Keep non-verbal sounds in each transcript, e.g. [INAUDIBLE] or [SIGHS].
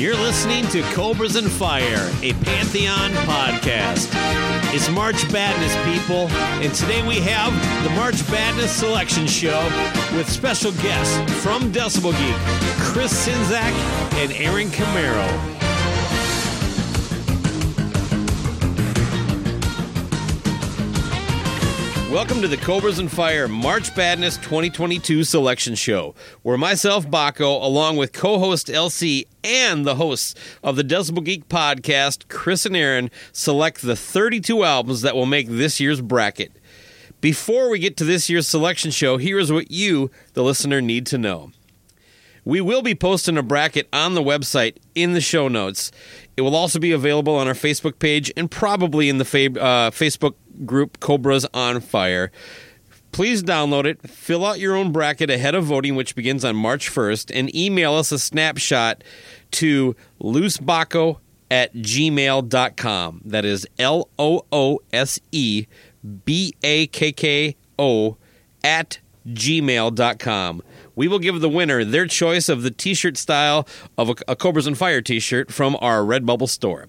You're listening to Cobras and Fire, a Pantheon podcast. It's March Badness, people, and today we have the March Badness Selection Show with special guests from Decibel Geek, Chris Czyszczon and Aaron Camaro. Welcome to the Cobras and Fire March Badness 2022 selection show, where myself, Baco, along with co host LC and the hosts of the Decibel Geek podcast, Chris and Aaron, select the 32 albums that will make this year's bracket. Before we get to this year's selection show, here is what you, the listener, need to know. We will be posting a bracket on the website in the show notes. It will also be available on our Facebook page and probably in the fa- uh, Facebook group Cobras on Fire. Please download it, fill out your own bracket ahead of voting, which begins on March 1st, and email us a snapshot to loosebaco at gmail.com. That is L O O S E B A K K O at gmail.com. We will give the winner their choice of the t shirt style of a, a Cobras and Fire t shirt from our Redbubble store.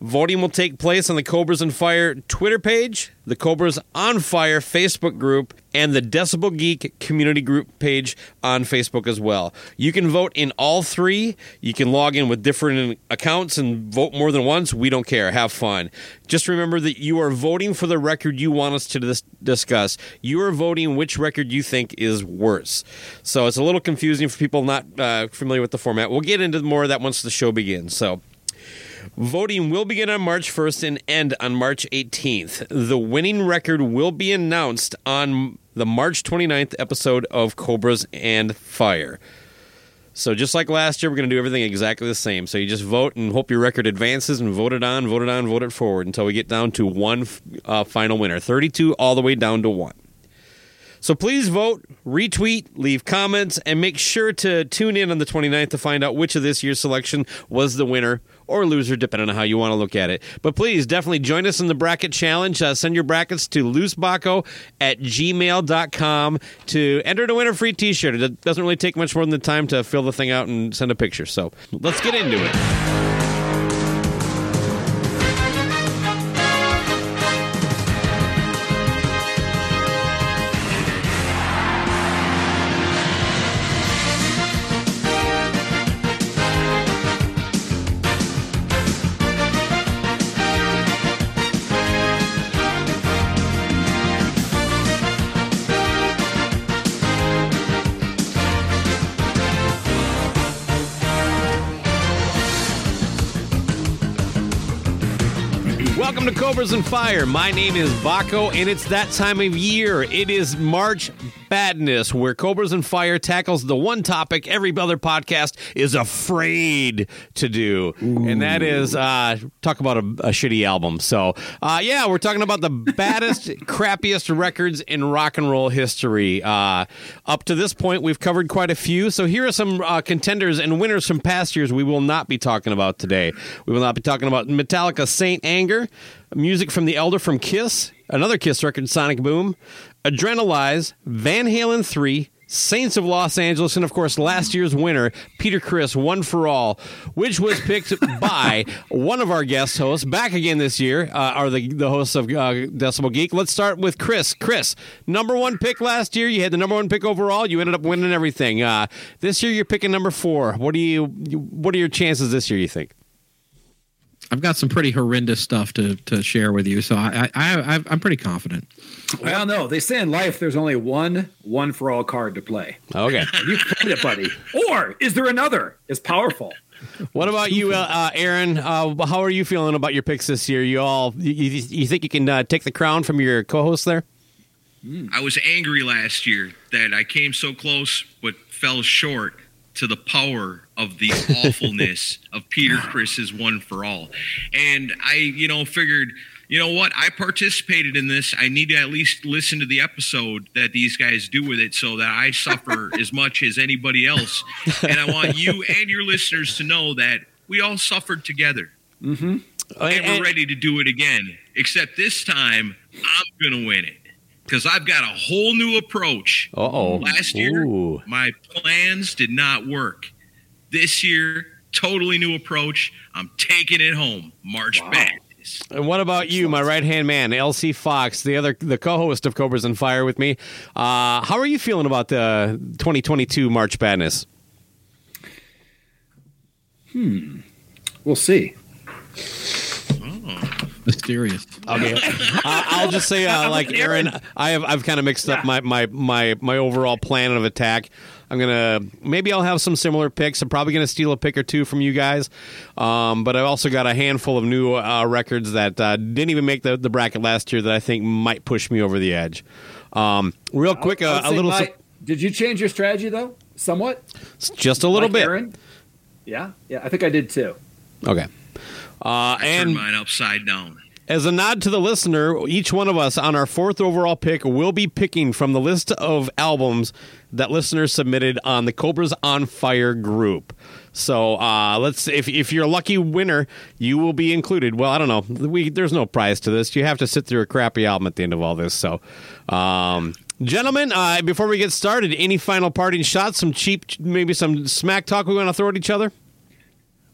Voting will take place on the Cobras and Fire Twitter page, the Cobras on Fire Facebook group, and the Decibel Geek community group page on Facebook as well. You can vote in all three. You can log in with different accounts and vote more than once. We don't care. Have fun. Just remember that you are voting for the record you want us to dis- discuss. You are voting which record you think is worse. So it's a little confusing for people not uh, familiar with the format. We'll get into more of that once the show begins. So. Voting will begin on March 1st and end on March 18th. The winning record will be announced on the March 29th episode of Cobras and Fire. So just like last year, we're going to do everything exactly the same. So you just vote and hope your record advances and vote it on, vote it on, vote it forward until we get down to one uh, final winner 32 all the way down to one. So please vote, retweet, leave comments, and make sure to tune in on the 29th to find out which of this year's selection was the winner or loser, depending on how you want to look at it. But please definitely join us in the bracket challenge. Uh, send your brackets to loosebaco at gmail.com to enter to win a free t shirt. It doesn't really take much more than the time to fill the thing out and send a picture. So let's get into it. Cobras and Fire. My name is Baco, and it's that time of year. It is March Badness, where Cobras and Fire tackles the one topic every other podcast is afraid to do, and that is uh, talk about a, a shitty album. So, uh, yeah, we're talking about the baddest, [LAUGHS] crappiest records in rock and roll history. Uh, up to this point, we've covered quite a few. So, here are some uh, contenders and winners from past years we will not be talking about today. We will not be talking about Metallica Saint Anger, music from The Elder from Kiss, another Kiss record, Sonic Boom, Adrenalize, Van Halen 3, Saints of Los Angeles, and of course, last year's winner, Peter Criss, One for All, which was picked [LAUGHS] by one of our guest hosts back again this year, uh, are the, the hosts of uh, Decibel Geek. Let's start with Chris. Chris, number one pick last year. You had the number one pick overall. You ended up winning everything. Uh, this year, you're picking number four. What do you? What are your chances this year? You think? I've got some pretty horrendous stuff to, to share with you, so I, I, I I'm pretty confident. Well, no, they say in life there's only one one for all card to play. Okay, [LAUGHS] you played it, buddy. Or is there another as powerful? What about you, uh, uh, Aaron? Uh, how are you feeling about your picks this year? You all, you, you think you can uh, take the crown from your co-host there? I was angry last year that I came so close but fell short to the power of the awfulness [LAUGHS] of Peter Criss's One for All. And I, you know, figured, you know what? I participated in this. I need to at least listen to the episode that these guys do with it so that I suffer [LAUGHS] as much as anybody else. And I want you and your listeners to know that we all suffered together. Mm-hmm. And we're ready to do it again. Except this time, I'm going to win it because I've got a whole new approach. oh. Last year, my plans did not work. This year, totally new approach. I'm taking it home. March wow. Madness. And what about you, my right hand man, LC Fox, the other the co-host of Cobras and Fire with me? Uh, how are you feeling about the 2022 March Madness? Hmm. We'll see. Mysterious. Okay, [LAUGHS] uh, I'll just say, uh, like Aaron, I have I've kind of mixed up my, my my my overall plan of attack. I'm gonna maybe I'll have some similar picks. I'm probably gonna steal a pick or two from you guys, um, but I've also got a handful of new uh, records that uh, didn't even make the, the bracket last year that I think might push me over the edge. Um, real quick, uh, a little. My, did you change your strategy though? Somewhat. Just a little like bit. Aaron? Yeah, yeah. I think I did too. Okay. Uh, and mine upside down. As a nod to the listener, each one of us on our fourth overall pick will be picking from the list of albums that listeners submitted on the Cobras on Fire group. So uh, let's if if you're a lucky winner, you will be included. Well, I don't know. We there's no prize to this. You have to sit through a crappy album at the end of all this. So. Um, Gentlemen, uh, before we get started, any final parting shots? Some cheap, maybe some smack talk we want to throw at each other?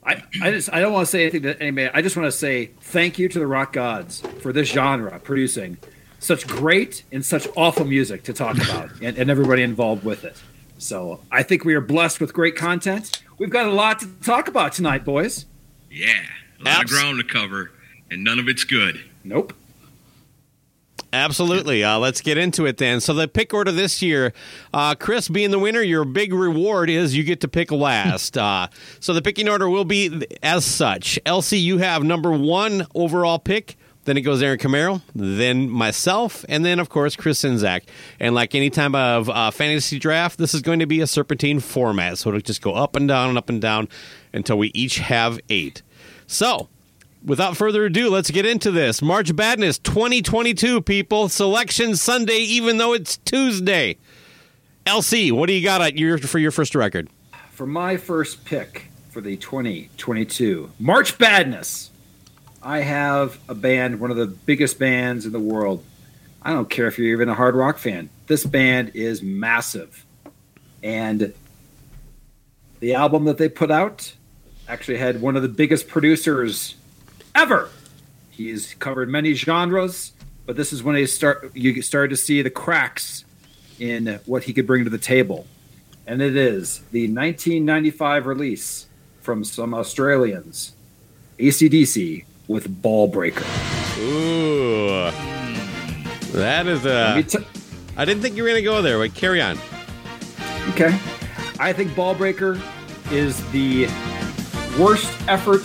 I, I just I don't want to say anything to anybody. I just want to say thank you to the rock gods for this genre producing such great and such awful music to talk [LAUGHS] about and, and everybody involved with it. So I think we are blessed with great content. We've got a lot to talk about tonight, boys. Yeah, a lot Abs- of ground to cover, and none of it's good. Nope. Absolutely. Uh, let's get into it then. So the pick order this year, uh, Chris being the winner, your big reward is you get to pick last. [LAUGHS] Uh, so the picking order will be as such. LC, you have number one overall pick. Then it goes Aaron Camaro, then myself, and then of course Chris Czyszczon. And like any time of uh, fantasy draft, this is going to be a serpentine format, so it'll just go up and down and up and down until we each have eight. So without further ado, let's get into this. March Madness 2022, people. Selection Sunday, even though it's Tuesday. LC, what do you got your, for your first record? For my first pick for the 2022 March Madness, I have a band, one of the biggest bands in the world. I don't care if you're even a hard rock fan. This band is massive. And the album that they put out actually had one of the biggest producers ever. He's covered many genres, but this is when he start you started to see the cracks in what he could bring to the table. And it is the 1995 release from some Australians, ACDC with Ballbreaker. Ooh. That is a. T- I didn't think you were going to go there, but carry on. Okay. I think Ballbreaker is the worst effort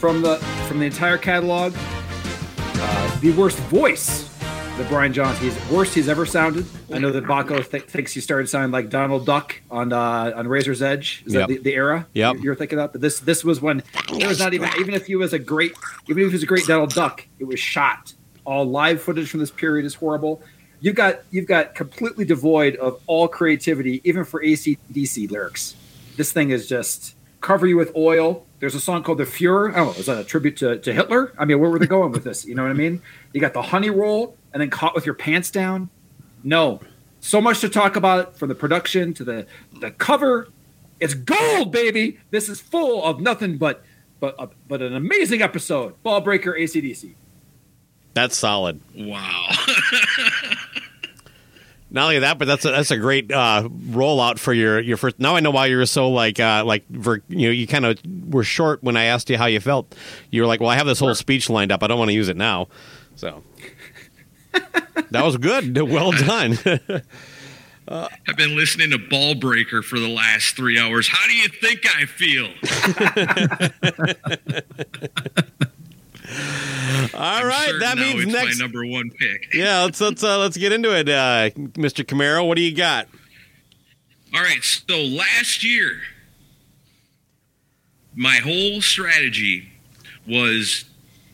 from the from the entire catalog. Uh, the worst voice that Brian Johnson. He's worst he's ever sounded. I know that Baco th- thinks he started sounding like Donald Duck on uh, on Razor's Edge. Is yep. that the, the era? Yep. You're thinking of? But this this was when it was not even even if he was a great even if he was a great Donald Duck, it was shot. All live footage from this period is horrible. You've got you've got completely devoid of all creativity, even for ACDC lyrics. This thing is just cover you with oil. There's a song called The Fuhrer. Oh, is that a tribute to, to Hitler? I mean, where were they going with this? You know what I mean? You got the honey roll and then caught with your pants down. No, So much to talk about from the production to the the cover. It's gold, baby. This is full of nothing but but uh, but an amazing episode. Ballbreaker ACDC. That's solid. Wow. [LAUGHS] Not only that, but that's a, that's a great uh, rollout for your your first. Now I know why you were so like uh, like for, you know you kind of were short when I asked you how you felt. You were like, "Well, I have this whole speech lined up. I don't want to use it now." So [LAUGHS] that was good. Well done. [LAUGHS] I've been listening to Ballbreaker for the last three hours. How do you think I feel? [LAUGHS] All I'm right, that means next. my number one pick. [LAUGHS] Yeah, let's let's uh, let's get into it, uh, Mr. Camaro. What do you got? All right, so last year, my whole strategy was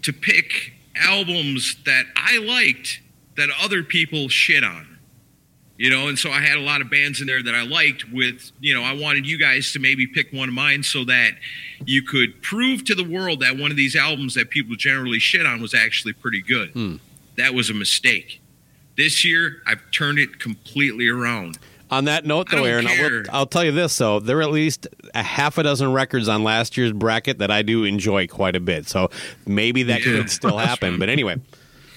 to pick albums that I liked that other people shit on. You know, and so I had a lot of bands in there that I liked with, you know, I wanted you guys to maybe pick one of mine so that you could prove to the world that one of these albums that people generally shit on was actually pretty good. Hmm. That was a mistake. This year, I've turned it completely around. On that note, though, Aaron, I will. I'll tell you this: though, there are at least a half a dozen records on last year's bracket that I do enjoy quite a bit. So maybe that Yeah. could still [LAUGHS] happen. But anyway,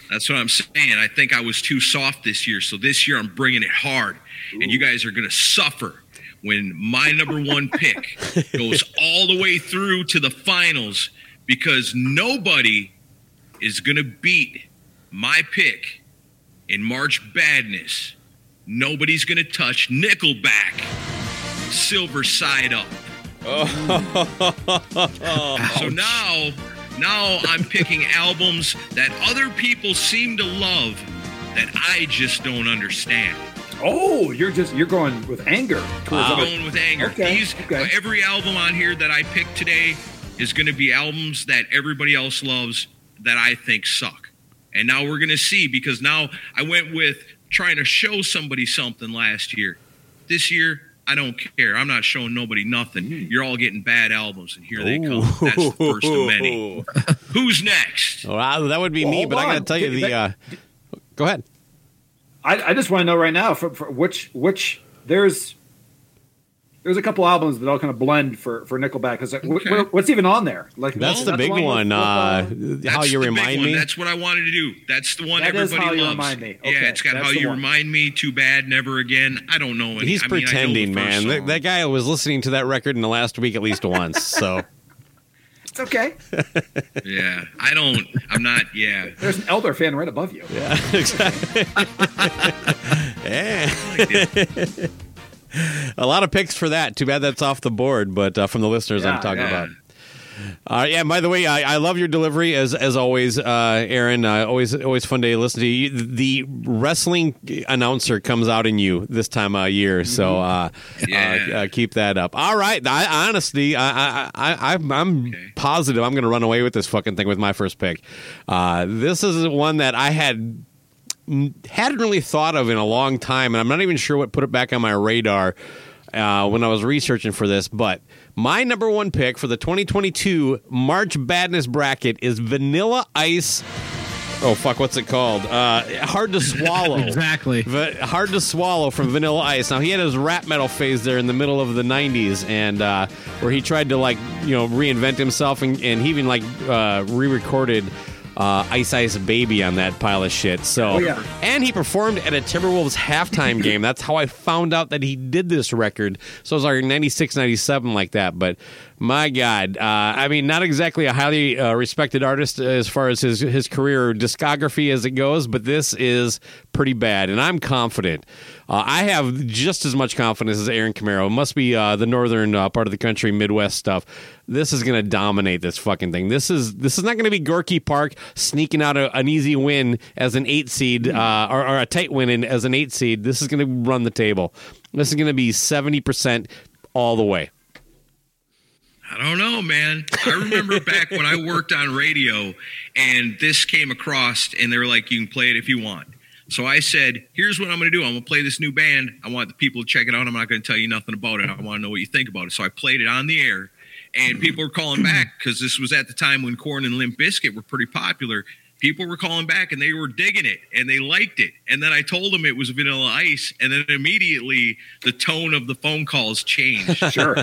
That's what I'm saying. I think I was too soft this year. So this year I'm bringing it hard. And you guys are going to suffer when my number one pick [LAUGHS] goes all the way through to the finals because nobody is going to beat my pick in March Badness. Nobody's going to touch Nickelback. Silver side up. [LAUGHS] Oh. So now, now I'm picking albums that other people seem to love that I just don't understand. Oh, you're just you're going with anger I'm going with anger. Okay, These okay. every album on here that I picked today is going to be albums that everybody else loves that I think suck. And now we're going to see because now I went with trying to show somebody something last year. This year, I don't care. I'm not showing nobody nothing. Hmm. You're all getting bad albums, and here they come. That's the first of many. [LAUGHS] Who's next? Well, that would be Well, me. hold But I got to tell you, the uh, go ahead. I, I just want to know right now for, for which which there's there's a couple albums that all kind of blend for for Nickelback. Cause like, Okay. wh- what's even on there? Like That's well, the big with- one. with, Uh, uh, That's how you remind me. That's what I wanted to do. That's the one That is everybody How You loves. Remind Me. Yeah, it's got that's how you one. remind me. Too bad, never again. I don't know. Any, He's I mean, I know the pretending, first man. That, that guy was listening to that record in the last week at least once. So [LAUGHS] It's okay. Yeah, I don't. I'm not. Yeah, There's an Elder fan right above you. yeah, [LAUGHS] exactly. [LAUGHS] Yeah. A lot of picks for that. Too bad that's off the board, but uh, from the listeners I'm talking yeah. about. Uh, yeah. By the way, I, I love your delivery as as always, uh, Aaron. Uh, always always fun to listen to you. The wrestling announcer comes out in you this time of year, so uh, Yeah. uh, uh, keep that up. All right. I, honestly, I, I, I, I'm, I'm Okay. positive I'm going to run away with this fucking thing with my first pick. Uh, this is one that I had hadn't really thought of in a long time, and I'm not even sure what put it back on my radar uh, when I was researching for this. But my number one pick for the 2022 March Badness bracket is Vanilla Ice. Oh fuck, what's it called? Uh, hard to swallow. [LAUGHS] Exactly. Va- hard to swallow from Vanilla Ice. Now he had his rap metal phase there in the middle of the '90s, and uh, where he tried to like you know reinvent himself, and, and he even like uh, re-recorded uh, Ice Ice Baby on that pile of shit. So, Oh, yeah. and he performed at a Timberwolves halftime [LAUGHS] game. That's how I found out that he did this record. So it was like 96, 97 like that. But my God, uh, I mean, not exactly a highly uh, respected artist as far as his his career discography as it goes, but this is pretty bad, and I'm confident. Uh, I have just as much confidence as Aaron Camaro. It must be uh, the northern uh, part of the country, Midwest stuff. This is going to dominate this fucking thing. This is this is not going to be Gorky Park sneaking out a, an easy win as an eight seed uh, or, or a tight win in, as an eight seed. This is going to run the table. This is going to be seventy percent all the way. I don't know, man. I remember [LAUGHS] back when I worked on radio, and this came across, and they were like, "You can play it if you want." So I said, "Here's what I'm going to do. I'm going to play this new band. I want the people to check it out. I'm not going to tell you nothing about it. I want to know what you think about it." So I played it on the air, and people were calling back because this was at the time when Korn and Limp Bizkit were pretty popular. People were calling back and they were digging it and they liked it. And then I told them it was Vanilla Ice, and then immediately the tone of the phone calls changed. [LAUGHS] Sure.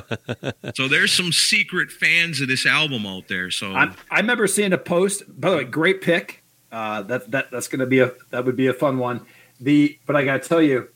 so there's some secret fans of this album out there. So I, I remember seeing a post. By the way, great pick. Uh, that that that's going to be a that would be a fun one. The but I got to tell you,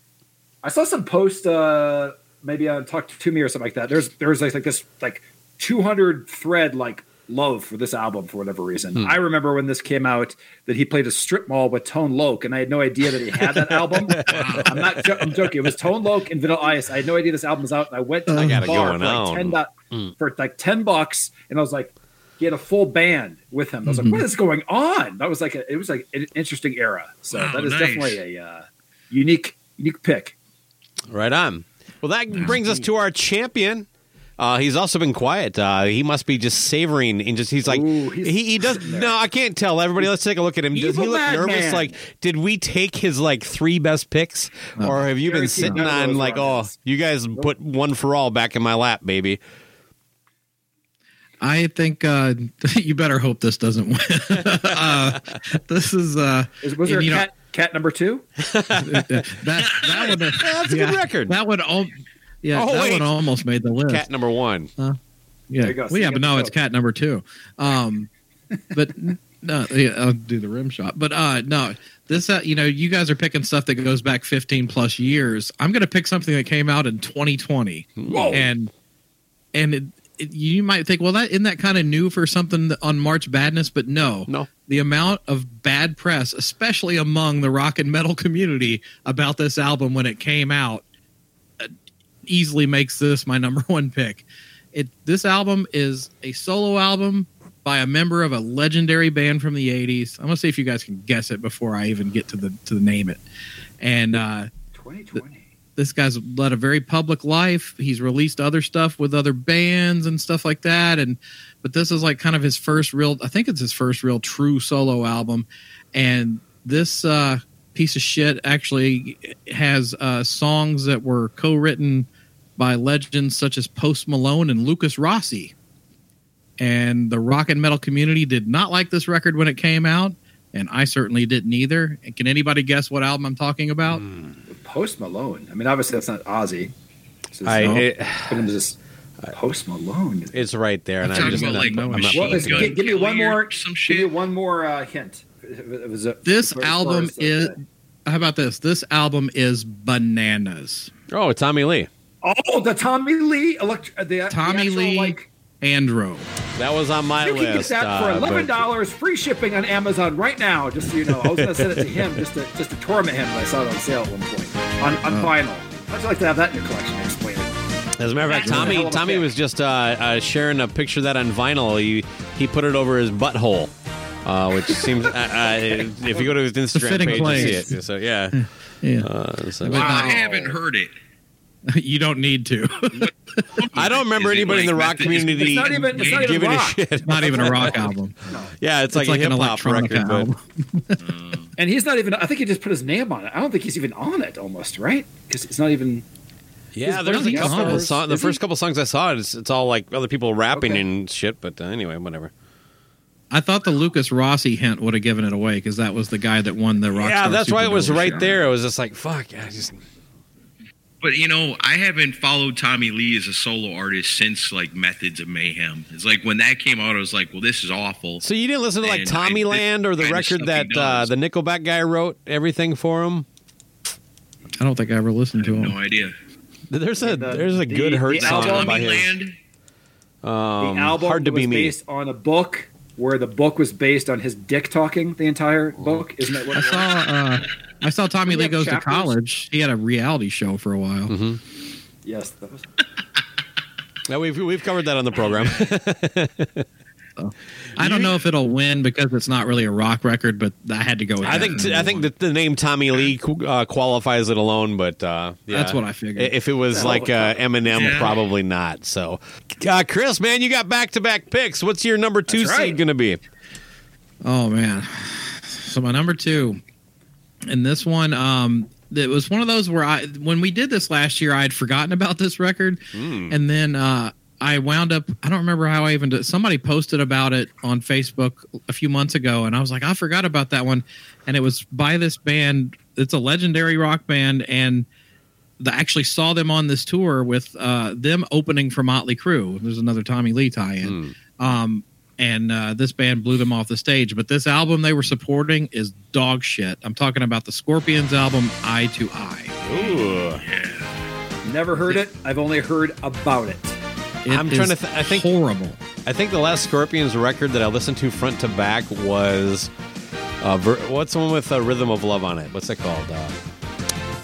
I saw some post uh, maybe on Talk to Me or something like that. There's there's like, like this like 200 thread like love for this album for whatever reason. Hmm. I remember when this came out that he played a strip mall with Tone Loc, and I had no idea that he had that album. [LAUGHS] I'm not. Jo- I'm joking. It was Tone Loc and Vanilla Ice. I had no idea this album was out, and I went to I the bar for like, 10 do- for like ten bucks, and I was like. He had a full band with him. I was Mm-hmm. like, "What is going on?" That was like a, it was like an interesting era. So Wow, that is nice. definitely a uh, unique unique pick. Right on. Well, that brings us to our champion. Uh, he's also been quiet. Uh, he must be just savoring and just he's like Ooh, he's he, he does no I can't tell everybody let's take a look at him does he Evil look madman. nervous like did we take his like three best picks or have you been sitting none on like were oh you guys put one for all back in my lap baby I think uh, [LAUGHS] you better hope this doesn't win. [LAUGHS] uh, this is uh, Is, was there and, a you know, cat cat number two? [LAUGHS] that that would that's a good record That would all. Yeah, Oh, that wait. would almost made the list. cat number one Yeah. There you go. Well, yeah, but no, it's cat number two. Um, [LAUGHS] but no, yeah, I'll do the rim shot. But uh, no, this uh, you know, you guys are picking stuff that goes back 15 plus years. I'm going to pick something that came out in 2020, Whoa. and and it, it, you might think, well, that isn't that kind of new for something on March Badness? But no, No. The amount of bad press, especially among the rock and metal [LAUGHS] community, about this album when it came out, uh, easily makes this my [LAUGHS] number one pick. It this album is a solo album by a member of a legendary band from the 80s. I'm going to see if you guys can guess it before I even get to the to the name it. And uh 2020. this guy's led a very public life. He's released other stuff with other bands and stuff like that. And but this is like kind of his first real I think it's his first real true solo album. And this uh piece of shit actually has uh songs that were co-written by legends such as Post Malone and Lukas Rossi. And the rock and metal community did not like this record when it came out, and I certainly didn't either. And can anybody guess what album I'm talking about? Post Malone. I mean, obviously that's not Ozzy. This I no. it, But it just Post Malone. it's right there and I'm I'm just about not, like no, I'm not Machine What was, Gun give, give me one more. some Give me one more uh, hint. It was a, This album is. How about this? This album is bananas. oh Tommy Lee Oh, the Tommy Lee elect- the, Tommy the actual, Lee Like, Andro. that was on my list. you can get that uh, for eleven dollars, free shipping on Amazon right now. Just so you know, I was going to send it to [LAUGHS] him just to just to torment him. But I saw it on sale at one point on, on Oh. vinyl. How'd you like to have that in your collection? Explain it. As a matter of fact, That's a hell Tommy Tommy was just uh, uh, sharing a picture of that on vinyl. He he put it over his butthole, uh, which seems uh, uh, if you go to his Instagram fitting page, you see it. So yeah, Yeah, uh, so- Wow. I haven't heard it. [LAUGHS] you don't need to. I don't remember Is it anybody in the rock community It's not even- it's giving a shit. It's Not even a rock album. [LAUGHS] Yeah, it's like, it's like a an hip hop electronica record, but album. [LAUGHS] And he's not even. I think he just put his name on it. I don't think he's even on it. Almost right because it's not even. yeah, His there's a couple of covers, songs. The first he? couple songs I saw, it's, it's all like other people rapping Okay. and shit. But uh, anyway, whatever. I thought the Lukas Rossi hint would have given it away because that was the guy that won the rock. yeah, that's why it was Superdome right there. It was just like fuck. I just But you know, I haven't followed Tommy Lee as a solo artist since like Methods of Mayhem. It's like when that came out, I was like, "Well, this is awful." so you didn't listen to like And Tommy I- Land or the record that uh, the Nickelback guy wrote everything for him. I don't think I ever listened to him. No idea. There's a The- there's a the- good hurt the song album- by Tommy his. Land. Um, the album hard to was be me. based on a book where the book was based on his dick talking the entire book. Isn't that what I saw. Uh, I saw Tommy Lee he have goes to college. He had a reality show for a while. Mm-hmm. Yes, that was. [LAUGHS] Yeah, we've we've covered that on the program. [LAUGHS] I don't know if it'll win because it's not really a rock record, but I had to go with I think number I think one. that the name Tommy Lee uh, qualifies it alone, but uh, yeah. That's what I figured. If it was Hell like uh. Eminem, Yeah. probably not. So, uh, Chris, man, you got back to back picks. What's your number two That's right. seed going to be? Oh man. So my number two, and this one, um, it was one of those where I, when we did this last year, I had forgotten about this record, Hmm. and then uh, I wound up. I don't remember how I even did. Somebody posted about it on Facebook a few months ago, and I was like, I forgot about that one. And it was by this band. It's a legendary rock band, and I actually saw them on this tour with uh, them opening for Motley Crue. There's another Tommy Lee tie-in. Um, and uh, this band blew them off the stage. But this album they were supporting is dog shit. I'm talking about the Scorpions album, Eye to Eye. Ooh. Never heard it. I've only heard about it. It I'm trying to th- I think- horrible. I think the last Scorpions record that I listened to front to back was uh, ver- what's the one with uh, Rhythm of Love on it? What's it called? Uh,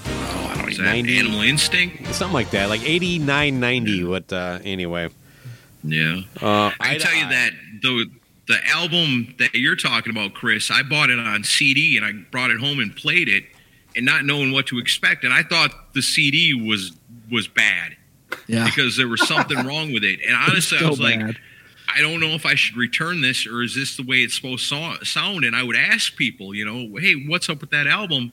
Oh, I don't Like know. 90. Animal Instinct? something like that, like 89, 90. What? Uh, anyway, Yeah. uh, I can tell you that the the album that you're talking about, Chris, I bought it on CD and I brought it home and played it, and not knowing what to expect, and I thought the CD was was bad Yeah. because there was something [LAUGHS] wrong with it. And honestly, I So was like. I don't know if I should return this or is this the way it's supposed to sound? And I would ask people, you know, hey, what's up with that album?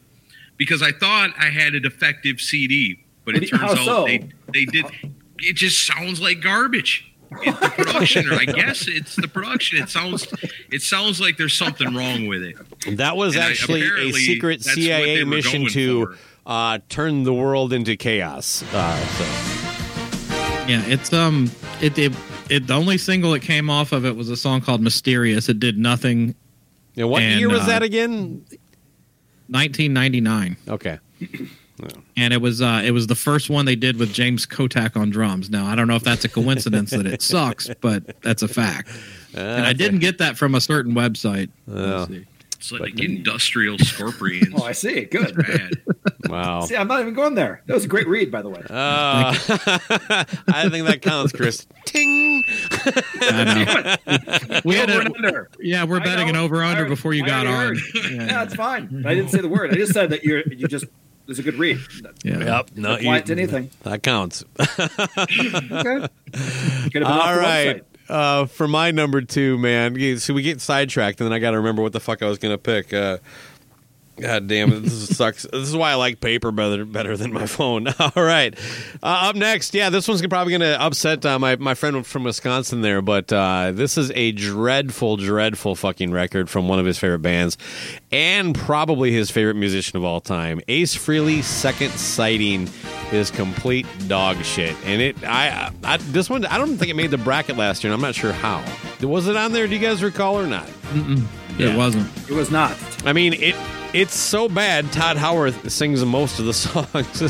Because I thought I had a defective CD, but it How turns out so? they they did. It just sounds like garbage. It's the production, or I [LAUGHS] guess it's the production. It sounds it sounds like there's something wrong with it. that was And actually a secret CIA mission to for. uh, turn the world into chaos. Uh, so. Yeah, it's um, it, it it the only single that came off of it was a song called "Mysterious." It did nothing. Yeah, what And, year was uh, that again? 1999, Okay. And it was uh, it was the first one they did with James Kottak on drums. Now I don't know if that's a coincidence that it sucks, [LAUGHS] but that's a fact. and I didn't get that from a certain website. Let's see. It's like industrial scorpions. [LAUGHS] Oh, I see. Good. Bad. Wow. See, I'm not even going there. That was a great read, by the way. Uh, [LAUGHS] I think that counts, Chris. Ting. We had Over a, yeah, we're I betting an over under before you I got on. Yeah, Yeah, it's fine. I didn't say the word. I just said that you're you just there's a good read. yeah. Yep. No, Apply it to anything. That counts. [LAUGHS] Okay. Could have been All off the right. website. Uh, for my number two, man. So we get sidetracked, and then I got to remember what the fuck I was going to pick. Uh, God damn it! This [LAUGHS] sucks. This is why I like paper better better than my [LAUGHS] phone. [LAUGHS] All right, uh, up next, yeah, this one's probably going to upset uh, my my friend from Wisconsin there, but uh, this is a dreadful, dreadful fucking record from one of his favorite bands, and probably his favorite musician of all time, Ace Frehley. Second sighting is complete dog shit, and it I, I this one I don't think it made the bracket last year, and I'm not sure how. Was it on there? Do you guys recall or not? It wasn't. It was not. I mean, it it's so bad. Tod Howarth sings most of the [LAUGHS] songs.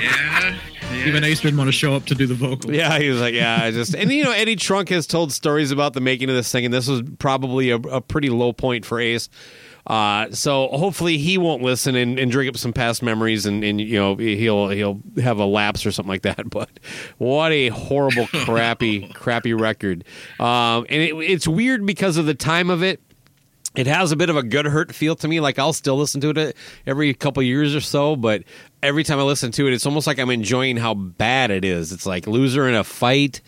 Yeah. yeah. Even Ace didn't want to show up to do the vocals. yeah, he was like, yeah, I just and you know Eddie Trunk has told stories about the making of this thing, and this was probably a, a pretty low point for Ace. Uh, so hopefully he won't listen and, and drink up some past memories, and, and you know he'll he'll have a lapse or something like that. [LAUGHS] But what a horrible, [LAUGHS] crappy, crappy record. Um, and it, it's weird because of the time of it. it has a bit of a good hurt feel to me. Like I'll still listen to it every couple years or so, but every time I listen to it, it's almost like I'm enjoying how bad it is. It's like loser in a fight.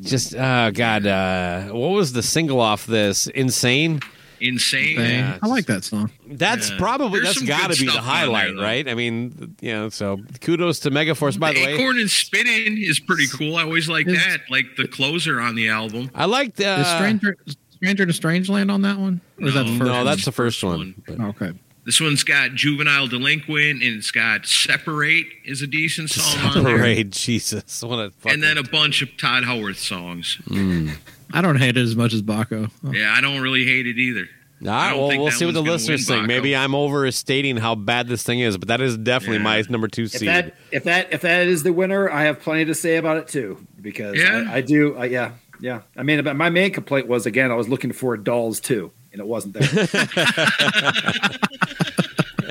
Just oh god, uh, what was the single off this? Insane. Insane. Thing. I like that song. That's Yeah. probably There's that's some got to be the stuff on there, highlight, right? I mean, you know, so kudos to Megaforce. By the way, Acorn and Spinning is pretty cool. I always like that. Like the closer on the album. I liked. Uh, Stranger Stranger to Strangeland on that one? Or is that the No. first no, one? that's the first one. But- okay. This one's got Juvenile Delinquent and it's got Separate is a decent song on there. Separate, [LAUGHS] Jesus, what a fucking And then a bunch of Tod Howarth songs. I don't hate it as much as Baco. Oh. Yeah, I don't really hate it either. All I don't well, think we'll see what the listeners win, think. Maybe I'm overstating how bad this thing is, but that is definitely Yeah. my number two If seed. that if that if that is the winner, I have plenty to say about it too because Yeah? I, I do. Uh, yeah, yeah. I mean, but my main complaint was again I was looking for dolls too, and it wasn't there. [LAUGHS] [LAUGHS]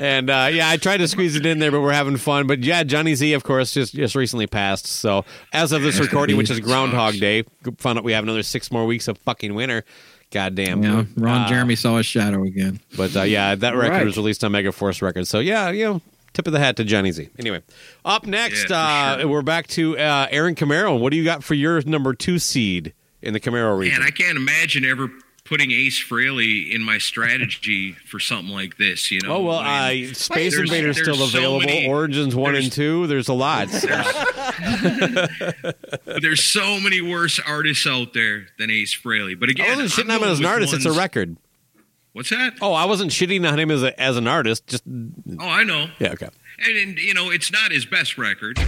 and uh, yeah, I tried to squeeze it in there, but we're having fun. But yeah, Johnny Z, of course, just just recently passed. So as of this recording, which is Groundhog Day, found out we have another six more weeks of fucking winter. Goddamn. Yeah, Ron Uh, Jeremy saw his shadow again. But uh, yeah, that record Right. was released on Megaforce Records. So yeah, you know, tip of the hat to Johnny Z. Anyway, up next, Yeah, uh, sure. we're back to uh, Aaron Camaro. What do you got for your number two seed in the Camaro region? Man, I can't imagine ever putting Ace Frehley in my strategy for something like this. You know. Oh well, I mean, uh, Space there's- Invader's there's still so available. many- Origins one and two. There's a lot. [LAUGHS] But [LAUGHS] there's so many worse artists out there than Ace Frehley. But again, I wasn't shitting on him as an artist. It's a record. What's that? Oh, I wasn't shitting on him as a, as an artist. Just Oh, I know. yeah, okay. And, and you know, it's not his best record,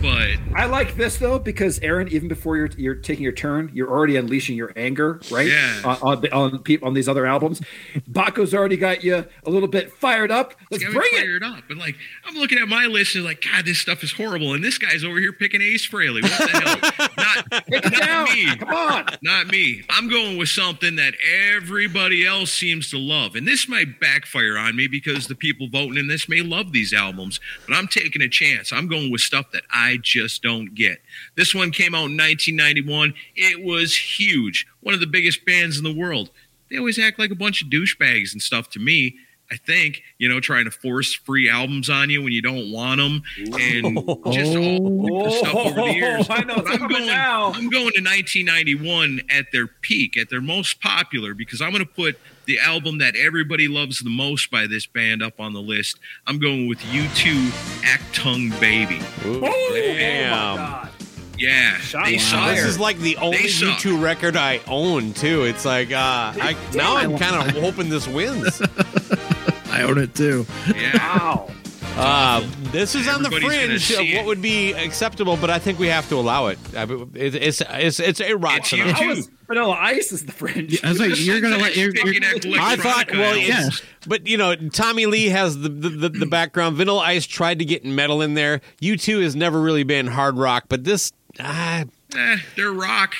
but [LAUGHS] I like this though because Aaron, even before you're you're taking your turn, you're already unleashing your anger, right? Yeah. On on, the- on, on these other albums, Baco's already got you a little bit fired up. Let's bring it. fired up. But like, I'm looking at my list and like, God, this stuff is horrible. And this guy's over here picking Ace Frehley. What the hell? [LAUGHS] Not, not me. Come on. Not me. I'm going with something that everybody else seems to love. And this might backfire on me because the people voting in this may love these albums, but I'm taking a chance. I'm going with stuff that I just don't get. This one came out in 1991. It was huge. One of the biggest bands in the world. They always act like a bunch of douchebags and stuff to me. I think, you know, trying to force free albums on you when you don't want them and just all the stuff over the years. [LAUGHS] I know. I'm going, now. I'm going to 1991 at their peak, at their most popular, because I'm going to put the album that everybody loves the most by this band up on the list. I'm going with U2 Achtung Baby. Ooh, Oh, damn. my God. Yeah, Shot they fired. suck. This is like the only suck. U2 record I own too. It's like uh, I, now I'm kind of hoping this wins. [LAUGHS] I own it too. Yeah. Wow. Uh, this is on the fringe of what would be acceptable, but I think we have to allow it. I mean, it- it's it's it's a rock. It's phenomenon. U2. I was Vanilla Ice is the fringe. I was like, you're gonna let you're, Picking you're I thought, well, albums. yeah. it's, but you know, Tommy Lee has the, the, the, the background. Vanilla Ice tried to get metal in there. U2 has never really been hard rock, but this, uh, Eh, they're rock.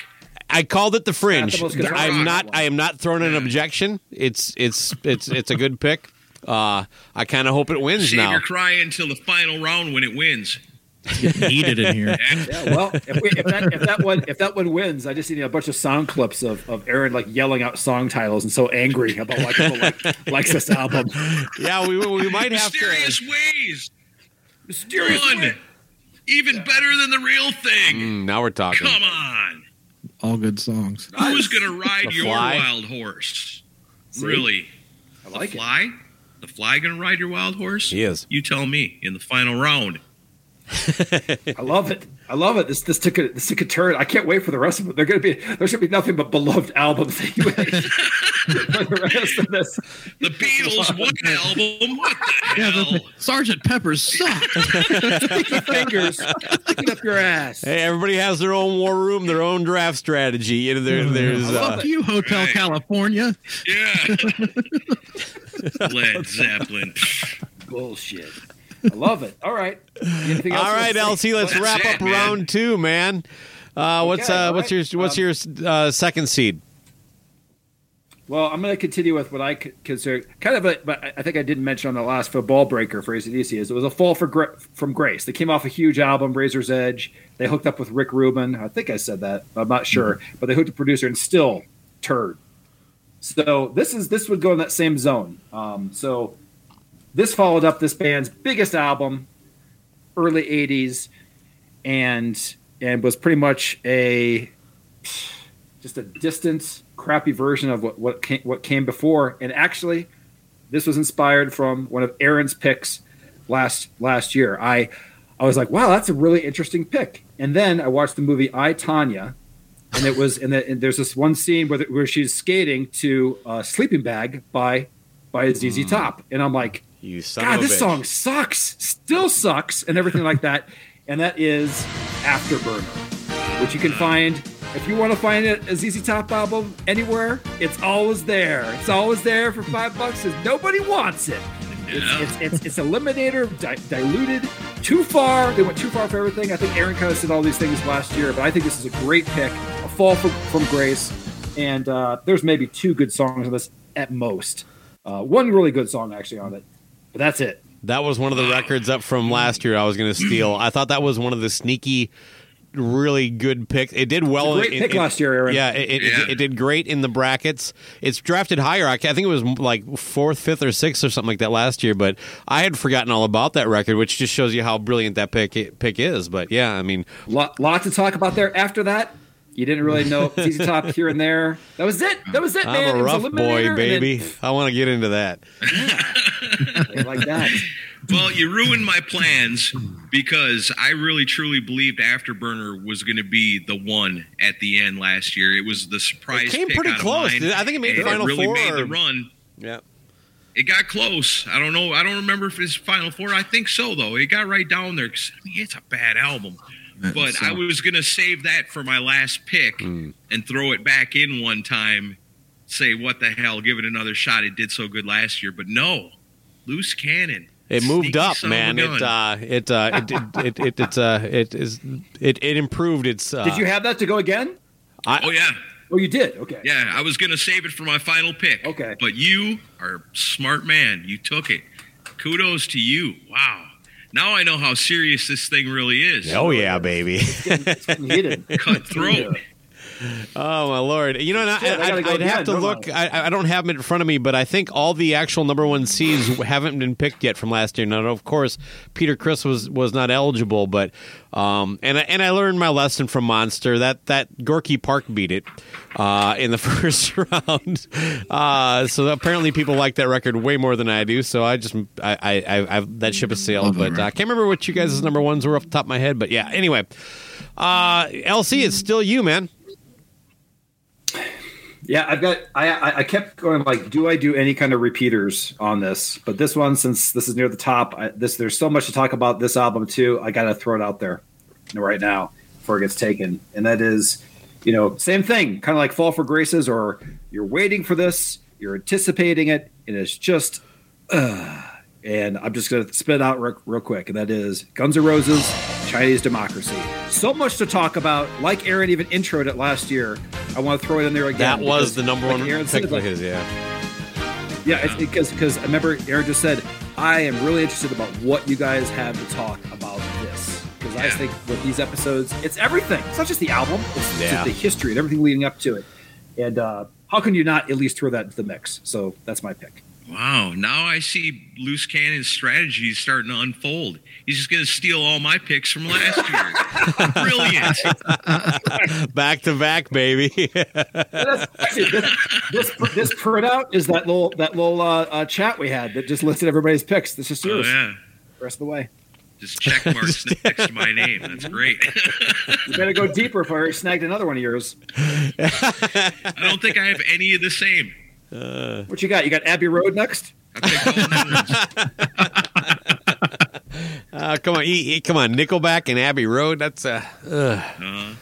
I called it the fringe. most guitar I'm not. I am not throwing an objection. It's it's it's it's a good pick. Uh, I kind of hope it wins Save now. your cry until the final round when it wins. heated in here. [LAUGHS] Yeah, well, if, we, if, that, if that one if that one wins, I just need a bunch of sound clips of, of Aaron like yelling out song titles and so angry about why people like [LAUGHS] likes this album. Yeah, we we might have Mysterious to. ways. Mysterious. One. Even better than the real thing. Mm, now we're talking. Come on. All good songs. Who's going to ride your wild horse? See? Really? I like the it. Fly? The fly going to ride your wild horse? He is. You tell me in the final round. [LAUGHS] I love it. I love it. This this took a this took a turn. I can't wait for the rest of it. They're gonna be there's gonna be nothing but beloved albums anyway. [LAUGHS] [LAUGHS] for the rest of this. The Beatles, [LAUGHS] one album? What the Yeah, hell? the, Sergeant Pepper's suck. Sticky fingers sticking up your ass. Hey, everybody has their own war room, their own draft strategy. You know, there, there's. Uh, Fuck you, Hotel Right. California. Yeah. Led Zeppelin. Bullshit. I love it. All right. Anything else all say? LC, let's That's wrap it, up man. round two, man. Uh, what's Okay, uh, all what's your what's Um, your uh, second seed? Well, I'm going to continue with what I consider kind of a, but I- think I didn't mention on the last football breaker for ACDC is it was a fall for from grace. They came off a huge album, Razor's Edge. They hooked up with Rick Rubin. I think I said that. I'm not sure, but they hooked a producer and still turd. So this is this would go in that same zone. Um, so this followed up this band's biggest album, early '80s, and and was pretty much a just a distant, crappy version of what what came, what came before. And actually, this was inspired from one of Aaron's picks last last year. I I was like, wow, that's a really interesting pick. And then I watched the movie I Tonya, and it was and, the, and there's this one scene where the, where she's skating to uh, "Sleeping Bag" by by ZZ Top, and I'm like, You son God, of a this bitch. song sucks, still sucks, and everything like that. And that is Afterburner, which you can find if you want to find it a ZZ Top album anywhere. It's always there. It's always there for five bucks. 'cause Nobody wants it. It's, it's, it's, it's eliminator, di- diluted, too far. They went too far for everything. I think Aaron kind of said all these things last year, but I think this is a great pick. A fall from, from grace, and uh, there's maybe two good songs on this at most. Uh, one really good song actually on it, but that's it. That was one of the records up from last year. I was going to steal. I thought that was one of the sneaky, really good picks. It did well. great in- pick in- last year, Aaron. Yeah, it, it, Yeah. It, it did great in the brackets. It's drafted higher. I I think it was like fourth, fifth, or sixth or something like that last year. But I had forgotten all about that record, which just shows you how brilliant that pick pick is. But yeah, I mean, Lot, lot to talk about there. After that, You didn't really know [LAUGHS] ZZ Top here and there. That was it. That was it, man. I'm It a was rough Eliminator, boy, baby. then- I want to get into that. like that. [LAUGHS] Well, you ruined my plans because I really truly believed Afterburner was going to be the one at the end last year. It was the surprise. It came pick pretty out of close. mine, I think it made the and Final really Four Made or- the run. Yeah. It got close. I don't know. I don't remember if it's Final Four. I think so, though. It got right down there. 'cause, I mean, it's a bad album. But I was going to save that for my last pick Hmm. and throw it back in one time. Say, what the hell? Give it another shot. It did so good last year. But no, loose cannon. It moved Sneaky up, son of a man. It uh, it uh, it it it, it, uh, it is it it improved its. Uh, Did you have that to go again? I, oh, yeah. Oh, you did. Okay. Yeah, I was going to save it for my final pick. Okay. But you are a smart man. You took it. Kudos to you. Wow. Now I know how serious this thing really is. Oh yeah, baby. It's getting heated. Cutthroat. Oh my lord! You know, I, Shit, I I, gotta go I'd have to look. I? I, don't have them in front of me, but I think all the actual number one seeds haven't been picked yet from last year. Now, of course, Peter Criss was was not eligible, but um, and I, and I learned my lesson from Monster that that Gorky Park beat it uh, in the [LAUGHS] first round. Uh, so apparently, people like that record way more than I do. So I just I I, I, I that ship has sailed. But uh, I can't remember what you guys' number ones were off the top of my head. But yeah, anyway, uh, LC, it's still you, man. Yeah, I've got. I, I kept going like, do I do any kind of repeaters on this? But this one, since this is near the top, I, this there's so much to talk about this album too. I got to throw it out there right now before it gets taken, and that is, you know, same thing, kind of like Fall for Graces, or you're waiting for this, you're anticipating it, and it's just. Uh, and I'm just to spit out real, real quick, and that is Guns N' Roses, Chinese Democracy. So much to talk about. Like Aaron even introed it last year, I want to throw it in there again. That was the number like one Aaron pick like- his, yeah. yeah, it's because because I remember Aaron just said I am really interested about what you guys have to talk about this because I Yeah. think with these episodes, it's everything. It's not just the album; it's Yeah. just the history and everything leading up to it. And uh, how can you not at least throw that into the mix? So that's my pick. Wow. Now I see Loose Cannon's strategy starting to unfold. He's just going to steal all my picks from last year. [LAUGHS] Brilliant. Back to back, baby. Actually, this, this this printout is that little that little uh, uh, chat we had that just listed everybody's picks. This is yours. Oh, yeah. The rest of the way. Just check marks next to my name. That's great. You better go deeper if I snagged another one of yours. I don't think I have any of the same. What you got? You got Abbey Road next. I picked all new ones. Uh, come on, e- e- come on, Nickelback and Abbey Road. That's uh, ugh. Uh,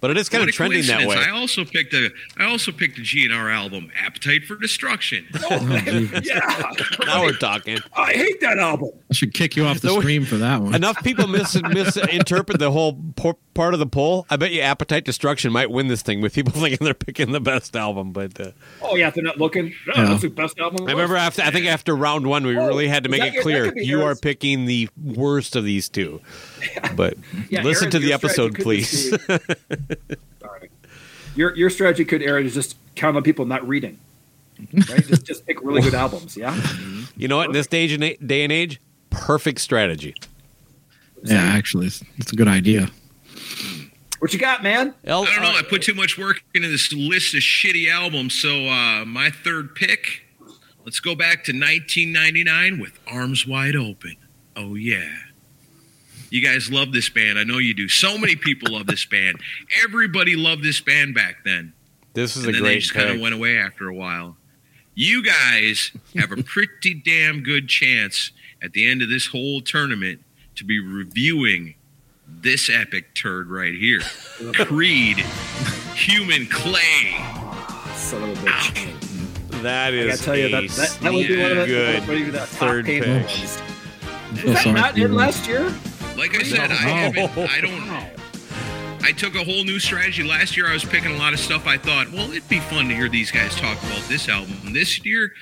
but it is kind what of trending that way. I also picked a I also picked a GNR album, Appetite for Destruction. [LAUGHS] yeah, now we're talking. I hate that album. I should kick you off the So- stream for that one. Enough people mis- misinterpret the whole por- part of the poll. I bet you Appetite Destruction might win this thing with people [LAUGHS] thinking they're picking the best album. But uh, Oh yeah, if they're not looking. Oh, Yeah. That's the best album. I remember after I think after round one, we Oh, really had to make that it could- clear could be you are picking the worst of these two. [LAUGHS] But Yeah, listen Aaron, to the episode, strategy please. Just be- Sorry. Your your strategy could, Aaron, is just count on people not reading. Right? just just pick really good albums. Yeah. [LAUGHS] you know what? In this day and, a- day and age, perfect strategy. yeah, actually, it's, it's a good idea. What you got, man? I don't know. uh, I put too much work into this list of shitty albums. So uh, my third pick. Let's go back to 1999 with Arms Wide Open. Oh yeah. You guys love this band. I know you do. So many people love this band. Everybody loved this band back then. this is and a then they just kind of went away after a while. You guys have a pretty damn good chance at the end of this whole tournament to be reviewing this epic turd right here. Creed, Human Clay. Son of a bitch. That I gotta tell you that that, that would be one of the, good one of the top third painful pick. ones. I feel Was that sorry not you. in last year? Like I said, I haven't. I don't. Wow. I took a whole new strategy. Last year, I was picking a lot of stuff. I thought, well, it'd be fun to hear these guys talk about this album. This year,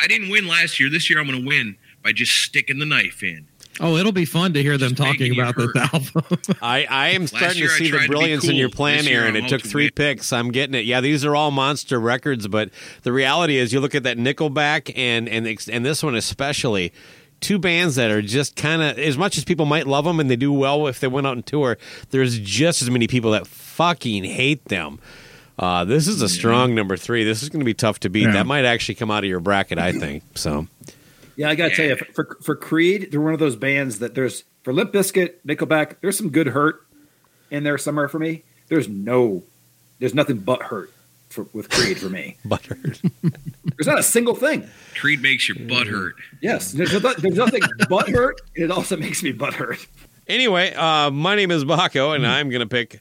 I didn't win last year. This year, I'm going to win by just sticking the knife in. Oh, it'll be fun to hear them Just talking about this hurt. album. [LAUGHS] I, I am starting to see the to be brilliance in your plan, This year Aaron. I'm It took out to three win. picks. I'm getting it. Yeah, these are all monster records, but the reality is, you look at that Nickelback and and and this one especially. Two bands that are just kind of as much as people might love them and they do well if they went out and tour. There's just as many people that fucking hate them. Uh, this is a strong number three. This is going to be tough to beat. Yeah. That might actually come out of your bracket, I think. So, Yeah, I gotta tell you, for for Creed, they're one of those bands that there's for Limp Bizkit, Nickelback. There's some good hurt in there somewhere for me. There's no, there's nothing but hurt for, with Creed for me. [LAUGHS] butthurt. There's not a single thing. Creed makes your butt hurt. Yes, there's, no- there's nothing but hurt, and it also makes me butt hurt. Anyway, uh, my name is Baco, and I'm going to pick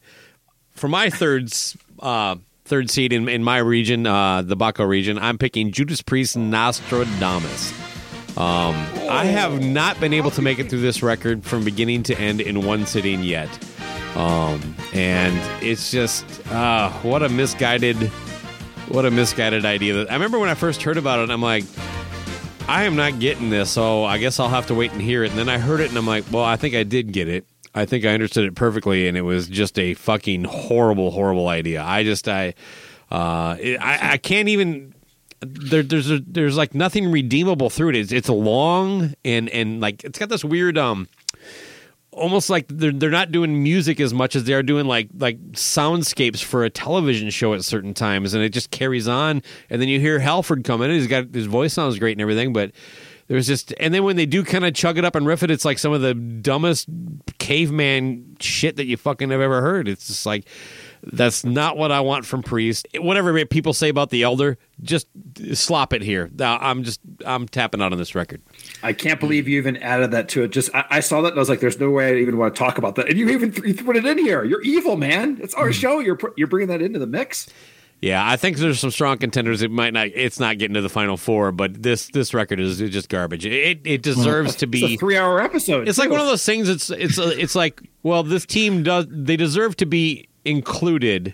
for my third s- uh, third seed in, in my region, uh, the Baco region. I'm picking Judas Priest Nostradamus. Um, I have not been able to make it through this record from beginning to end in one sitting yet, um, and it's just uh, what a misguided, what a misguided idea. I remember when I first heard about it, I'm like. I am not getting this, so I guess I'll have to wait and hear it. And then I heard it, and I'm like, well, I think I did get it. I think I understood it perfectly, and it was just a fucking horrible, horrible idea. I just, I, uh, it, I, I can't even. There, there's, a, there's like nothing redeemable through it. It's, it's long and and like it's got this weird, um, almost like they're they're not doing music as much as they are doing like like soundscapes for a television show at certain times, and it just carries on. And then you hear Halford come in, he's got his voice sounds great and everything, but there's just and then when they do kind of chug it up and riff it, it's like some of the dumbest caveman shit that you fucking have ever heard. It's just like that's not what I want from Priest. Whatever people say about the Elder, just slop it here. I'm just I'm tapping out on this record. I can't believe you even added that to it. Just I, I saw that and I was like, "There's no way I even want to talk about that." And you even you put it in here. You're evil, man. It's our hmm. show. You're you're bringing that into the mix. Yeah, I think there's some strong contenders. It might not. It's not getting to the final four, but this this record is just garbage. It it deserves to It's a be. three hour episode. It's like one of those things. It's it's it's like well, this team does. They deserve to be included,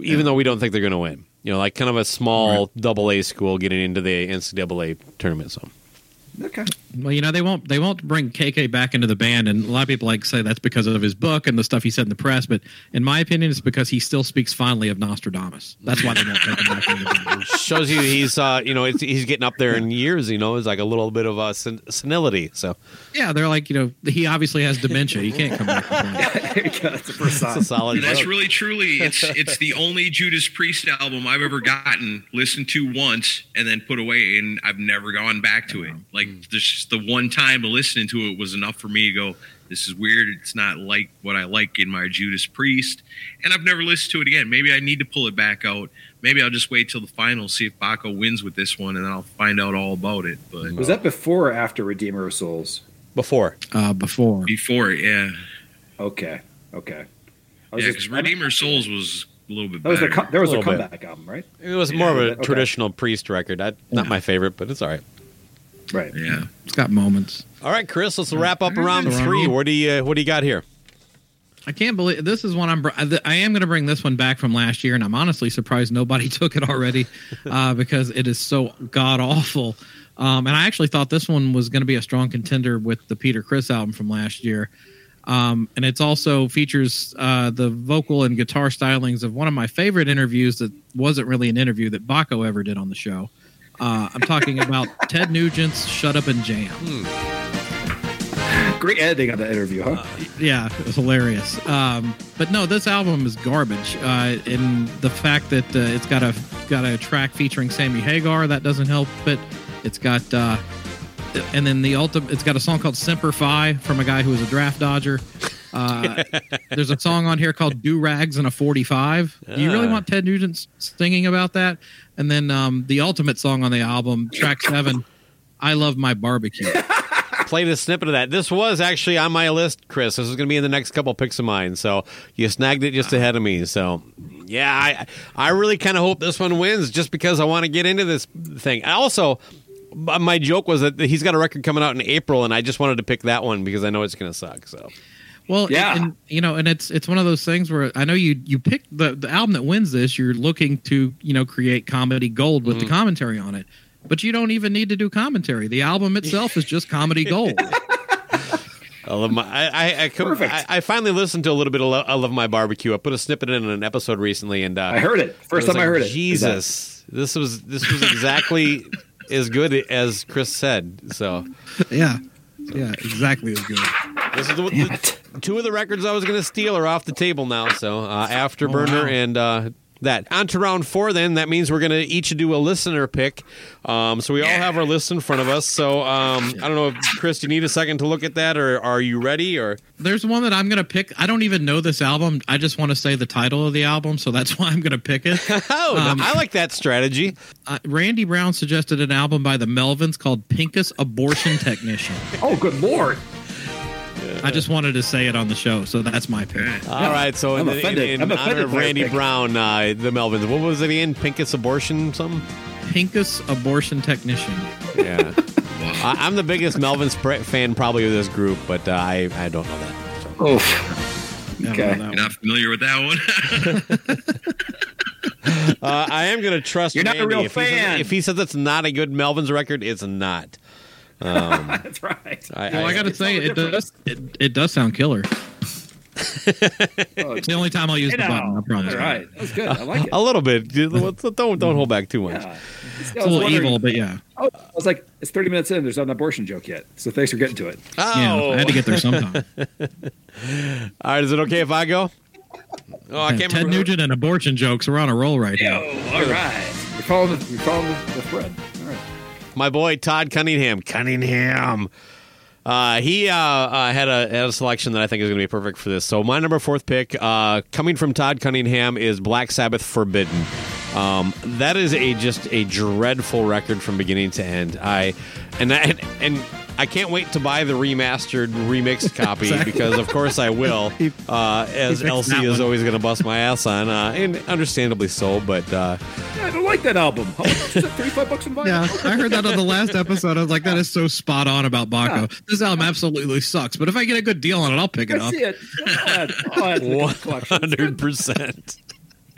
even though we don't think they're going to win. You know, like kind of a small double A school getting into the NCAA tournament. So Okay. Well, you know they won't they won't bring KK back into the band, and a lot of people like say that's because of his book and the stuff he said in the press. But in my opinion, it's because he still speaks fondly of Nostradamus. That's why they won't take him back into the band. [LAUGHS] shows you he's uh you know it's, he's getting up there in years. You know, it's like a little bit of a sen- senility. So Yeah, they're like you know he obviously has dementia. He can't come back. To the band. There you go. That's the first it's a solid. That's joke. really truly it's it's the only Judas Priest album I've ever gotten, listened to once, and then put away, and I've never gone back to it. Like there's just the one time of listening to it was enough for me to go, This is weird. It's not like what I like in my Judas Priest. And I've never listened to it again. Maybe I need to pull it back out. Maybe I'll just wait till the final, see if Baco wins with this one, and then I'll find out all about it. But Was that before or after Redeemer of Souls? before. Uh, before before yeah. Okay. Okay. I was Yeah, because Redeemer of Souls was a little bit That was better. the co- there was a, Little bit. comeback album, right? It was more of a okay. traditional priest record. I, not my favorite, but it's all right. Right. yeah. it's got moments. All right, Chris, let's wrap up around Around three. What do you what do you got here? I can't believe this is one I'm. I am going to bring this one back from last year, and I'm honestly surprised nobody [LAUGHS] took it already uh, because it is so god awful. Um, and I actually thought this one was going to be a strong contender with the Peter Criss album from last year. Um, and it's also features uh, the vocal and guitar stylings of one of my favorite interviews that wasn't really an interview that Baco ever did on the show. Uh, I'm talking about [LAUGHS] Ted Nugent's "Shut Up and Jam." Great editing on that interview, huh? yeah, it was hilarious. Um, but no, this album is garbage. Uh, and the fact that uh, it's got a got a track featuring Sammy Hagar that doesn't help. But it's got uh, and then the ultimate. It's got a song called Semper Fi from a guy who was a draft dodger. Uh, there's a song on here called "Do Rags and a 45." Do you really Ah. want Ted Nugent singing about that? And then um, the ultimate song on the album, track seven, "I Love My Barbecue." Played a snippet of that. This was actually on my list, Chris. This is going to be in the next couple picks of mine. So you snagged it just ahead of me. So yeah, I I really kind of hope this one wins just because I want to get into this thing. I also. My joke was that he's got a record coming out in April, and I just wanted to pick that one because I know it's going to suck. So Well, Yeah. and, you know, and it's it's one of those things where I know you you pick the the album that wins this. You're looking to you know create comedy gold with the commentary on it, but you don't even need to do commentary. The album itself is just comedy gold. [LAUGHS] I love my. I I I, come, I I finally listened to a little bit of Lo- I love my barbecue. I put a snippet in an episode recently, and uh, I heard it. First was time I like, heard it. Jesus, this was this was exactly [LAUGHS] as good as Chris said. So Yeah, yeah, exactly as good. This is the, the- two of the records I was going to steal are off the table now. So uh, Afterburner wow. and uh, that. On to round four, then that means we're going to each do a listener pick. Um, so we all have our list in front of us. So um, I don't know, if, Chris, do you need a second to look at that, or are you ready? Or There's one that I'm gonna pick. I don't even know this album. I just want to say the title of the album, so that's [LAUGHS] why I'm gonna pick it. [LAUGHS] oh, Um, I like that strategy. uh, Randy Brown suggested an album by the Melvins called Pinkus Abortion Technician. Oh, good lord. I just wanted to say it on the show, so that's my pick. All right, so I'm in, in, offended. in I'm honor offended of by your Randy pick. Brown, uh, the Melvins. What was it again? Pinkus abortion something? Pinkus Abortion Technician. Yeah. I, I'm the biggest Melvins pr- fan probably of this group, but uh, I I don't know that. Oh, I don't Okay. that You're not familiar with that one? [LAUGHS] Uh, I am going to trust. You're not a Randy. real if He says, fan. if he says it's not a good Melvins record, it's not. Um, [LAUGHS] that's right. I, Well, I, I- gotta say, it does. It, it does sound killer. Oh, [LAUGHS] It's the only time I'll use you the button. I know. promise. All right. That's good. I like it. a little bit. Don't don't hold back too much. Yeah. It's a little evil, but yeah. Oh, I was like, it's 30 minutes in. There's not an abortion joke yet. So thanks for getting to it. Oh, Yeah, I had to get there sometime. [LAUGHS] all right. Is it okay if I go? Oh, I can't Ted remember. Nugent and abortion jokes. We're on a roll right Yo, now. all right. You're following the, you're following the, the thread. All right. My boy Todd Cunningham. Cunningham. Uh, he uh, uh, had a had a selection that I think is going to be perfect for this. So my number fourth pick, uh, coming from Todd Cunningham, is Black Sabbath Forbidden. Um, that is a just a dreadful record from beginning to end. I and I, and I can't wait to buy the remastered remixed [LAUGHS] copy Exactly. because of course I will. [LAUGHS] Uh, as he fixed LC that is one. always going to bust my ass on, uh, and understandably so. But uh, Yeah, I don't like that album. How much is it? [LAUGHS] 35 bucks in vinyl? Yeah, I heard that on the last episode. I was like, that is so spot on about Baco. This album absolutely sucks, but if I get a good deal on it, I'll pick it I up. see it. Oh, that's, oh, that's a one good collection. It's hundred good. percent.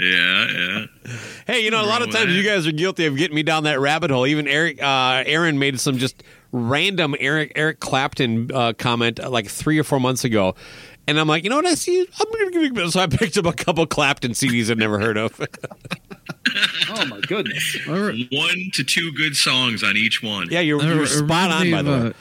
yeah, yeah. Hey, you know, a lot of times you guys are guilty of getting me down that rabbit hole. Even Eric, uh, Aaron made some just random Eric Eric Clapton uh, comment uh, like three or four months ago, and I'm like, you know what? I see. I'm gonna give you so I picked up a couple Clapton CDs I've never heard of. [LAUGHS] Oh, my goodness. All right. One to two good songs on each one. yeah, you're, you're spot on by the way. uh,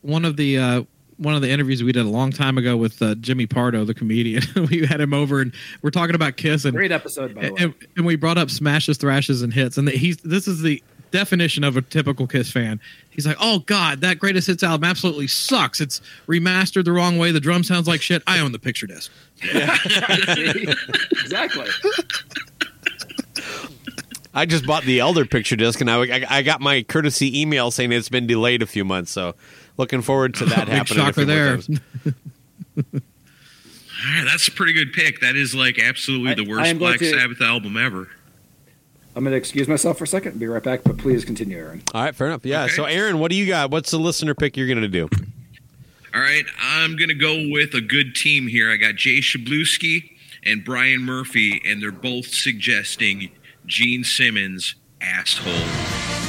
One of the uh, one of the interviews we did a long time ago with uh, Jimmy Pardo, the comedian. [LAUGHS] we had him over, and we're talking about Kiss, and Great episode, by the way. and, and we brought up smashes, thrashes, and hits, and he's this is the definition of a typical Kiss fan. He's like, "Oh God, that greatest hits album absolutely sucks. It's remastered the wrong way. The drum sounds like shit. I own the picture disc." [LAUGHS] exactly. I just bought the Elder picture disc, and I, I, I got my courtesy email saying it's been delayed a few months. So, looking forward to that [LAUGHS] Big happening. a shocker few there. [LAUGHS] All right, that's a pretty good pick. That is like absolutely I- the worst Black to- Sabbath album ever. I'm going to excuse myself for a second and be right back, but please continue, Aaron. All right, fair enough. Yeah. Okay. So, Aaron, what do you got? What's the listener pick you're going to do? All right, I'm gonna go with a good team here. I got Jay Shabluski and Brian Murphy, and they're both suggesting Gene Simmons asshole.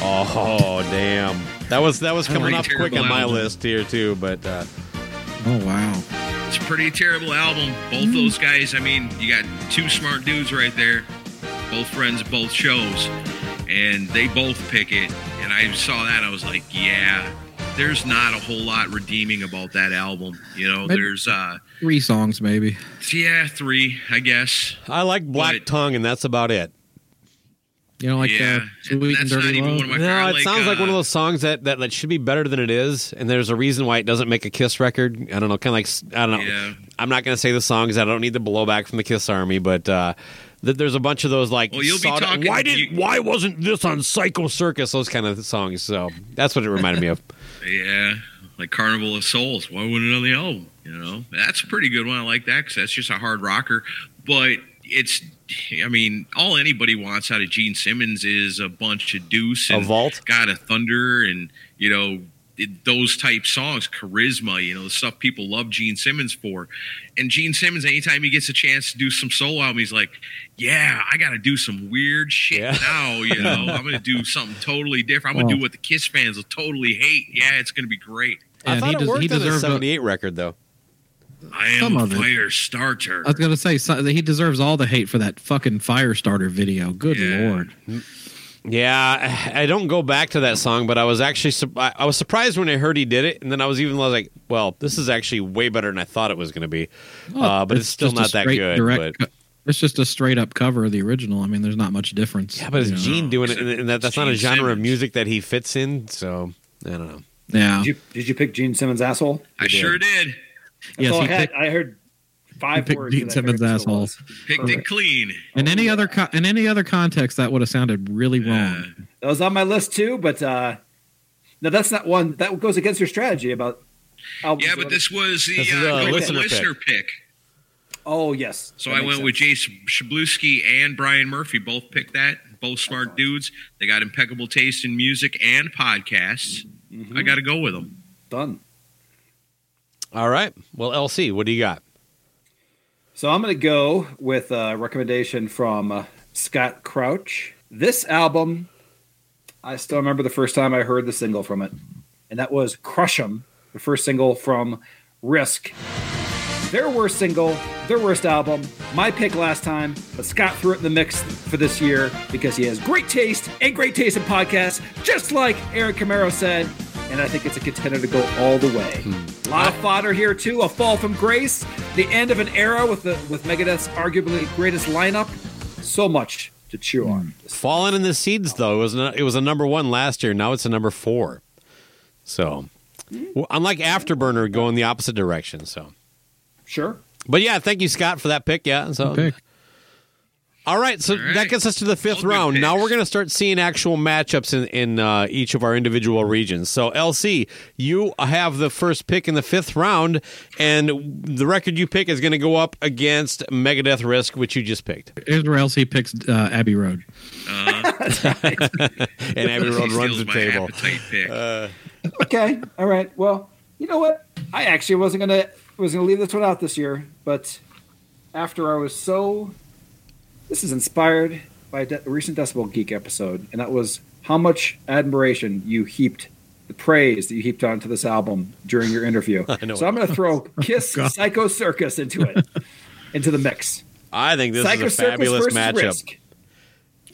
Oh, damn! That was that was coming up quick on my album. list here too. But uh, Oh wow. It's a pretty terrible album. Both Mm. those guys, I mean, you got two smart dudes right there, both friends both shows, and they both pick it. And I saw that, I was like, yeah, there's not a whole lot redeeming about that album. You know, Maybe- there's, uh, Three songs, maybe. yeah, three, I guess. I like Black But- Tongue, and that's about it. You know, like yeah, uh, and Sweet and that's not Dirty even one of my No, it like, sounds like one of uh, those songs that, that that should be better than it is, and there's a reason why it doesn't make a Kiss record. I don't know, kind of like I don't know. Yeah. I'm not going to say the songs. I don't need the blowback from the Kiss Army, but uh, th- there's a bunch of those like. Well, you'll be talking- why did you- why wasn't this on Psycho Circus? Those kind of songs. So that's what it reminded me of. [LAUGHS] Yeah, like Carnival of Souls. Why wouldn't it on the album? You know, that's a pretty good one. I like that because that's just a hard rocker. But it's, I mean, all anybody wants out of Gene Simmons is a bunch of Deuce A and vault? God of Thunder and you know it, those type songs, charisma. You know, the stuff people love Gene Simmons for. And Gene Simmons, anytime he gets a chance to do some solo album, he's like, "Yeah, I got to do some weird shit Yeah. now. You know, [LAUGHS] I'm going to do something totally different. I'm going to Well- do what the Kiss fans will totally hate. Yeah, it's going to be great." I thought he it des- worked he on the deserved a- '78 record though. I Some am a of it. fire starter. I was gonna say so, he deserves all the hate for that fucking fire starter video. Good Yeah. lord. Mm. Yeah, I I don't go back to that song, but I was actually I I was surprised when I heard he did it, and then I was even like, "Well, this is actually way better than I thought it was going to be." uh, but it's, still not that good. direct but, it's just a straight up cover of the original. I mean, there's not much difference. yeah, but it's you know? Gene doing it, and, and that, that's not a Gene genre of music that he fits in. So I don't know. Yeah. Did you, did you pick Gene Simmons' asshole? I sure did. That's Yes, all he I, had. picked- I heard five picked words. Gene that I Simmons' heard, asshole. Picked it clean. In any other co- in any other context, that would have sounded really Uh, wrong. That was on my list too, but uh, no, that's not one that goes against your strategy about. albums yeah, but this was the This is uh, a go listener listener pick. Oh yes. So That I makes went with sense. Jace Shabluski and Brian Murphy. Both picked that. Both smart dudes. They got impeccable taste in music and podcasts. Mm-hmm. I got to go with them. done. All right. Well, LC, what do you got? So I'm going to go with a recommendation from uh, Scott Crouch. This album, I still remember the first time I heard the single from it, and that was "Crush 'Em," the first single from Risk. Their worst single, their worst album. My pick last time, but Scott threw it in the mix for this year because he has great taste and great taste in podcasts, just like Eric Camaro said. And I think it's a contender to go all the way. Hmm. A lot of fodder here too. A fall from grace, the end of an era with the with Megadeth's arguably greatest lineup. So much to chew on. Hmm. Fallen in the Seeds, though, it was a, it was a number one last year. Now it's a number four. So, hmm. well, unlike Afterburner, going the opposite direction. So, Sure. but yeah, thank you, Scott, for that pick. Yeah. So, Pick. All right. So All right. that gets us to the fifth All round. Now we're going to start seeing actual matchups in in uh, each of our individual regions. So, LC, you have the first pick in the fifth round, and the record you pick is going to go up against Megadeth Risk, which you just picked, Israel LC picks uh, Abbey Road. [LAUGHS] and Abbey Road He runs the table. appetite. Okay. All right. Well, you know what? I actually wasn't gonna was gonna leave this one out this year, but after I was so, this is inspired by a, de- a recent Decibel Geek episode, and that was how much admiration you heaped, the praise that you heaped onto this album during your interview. [LAUGHS] So I'm gonna throw [LAUGHS] oh, Kiss God. Psycho Circus into it, into the mix. I think this Psycho is a fabulous matchup. Risk.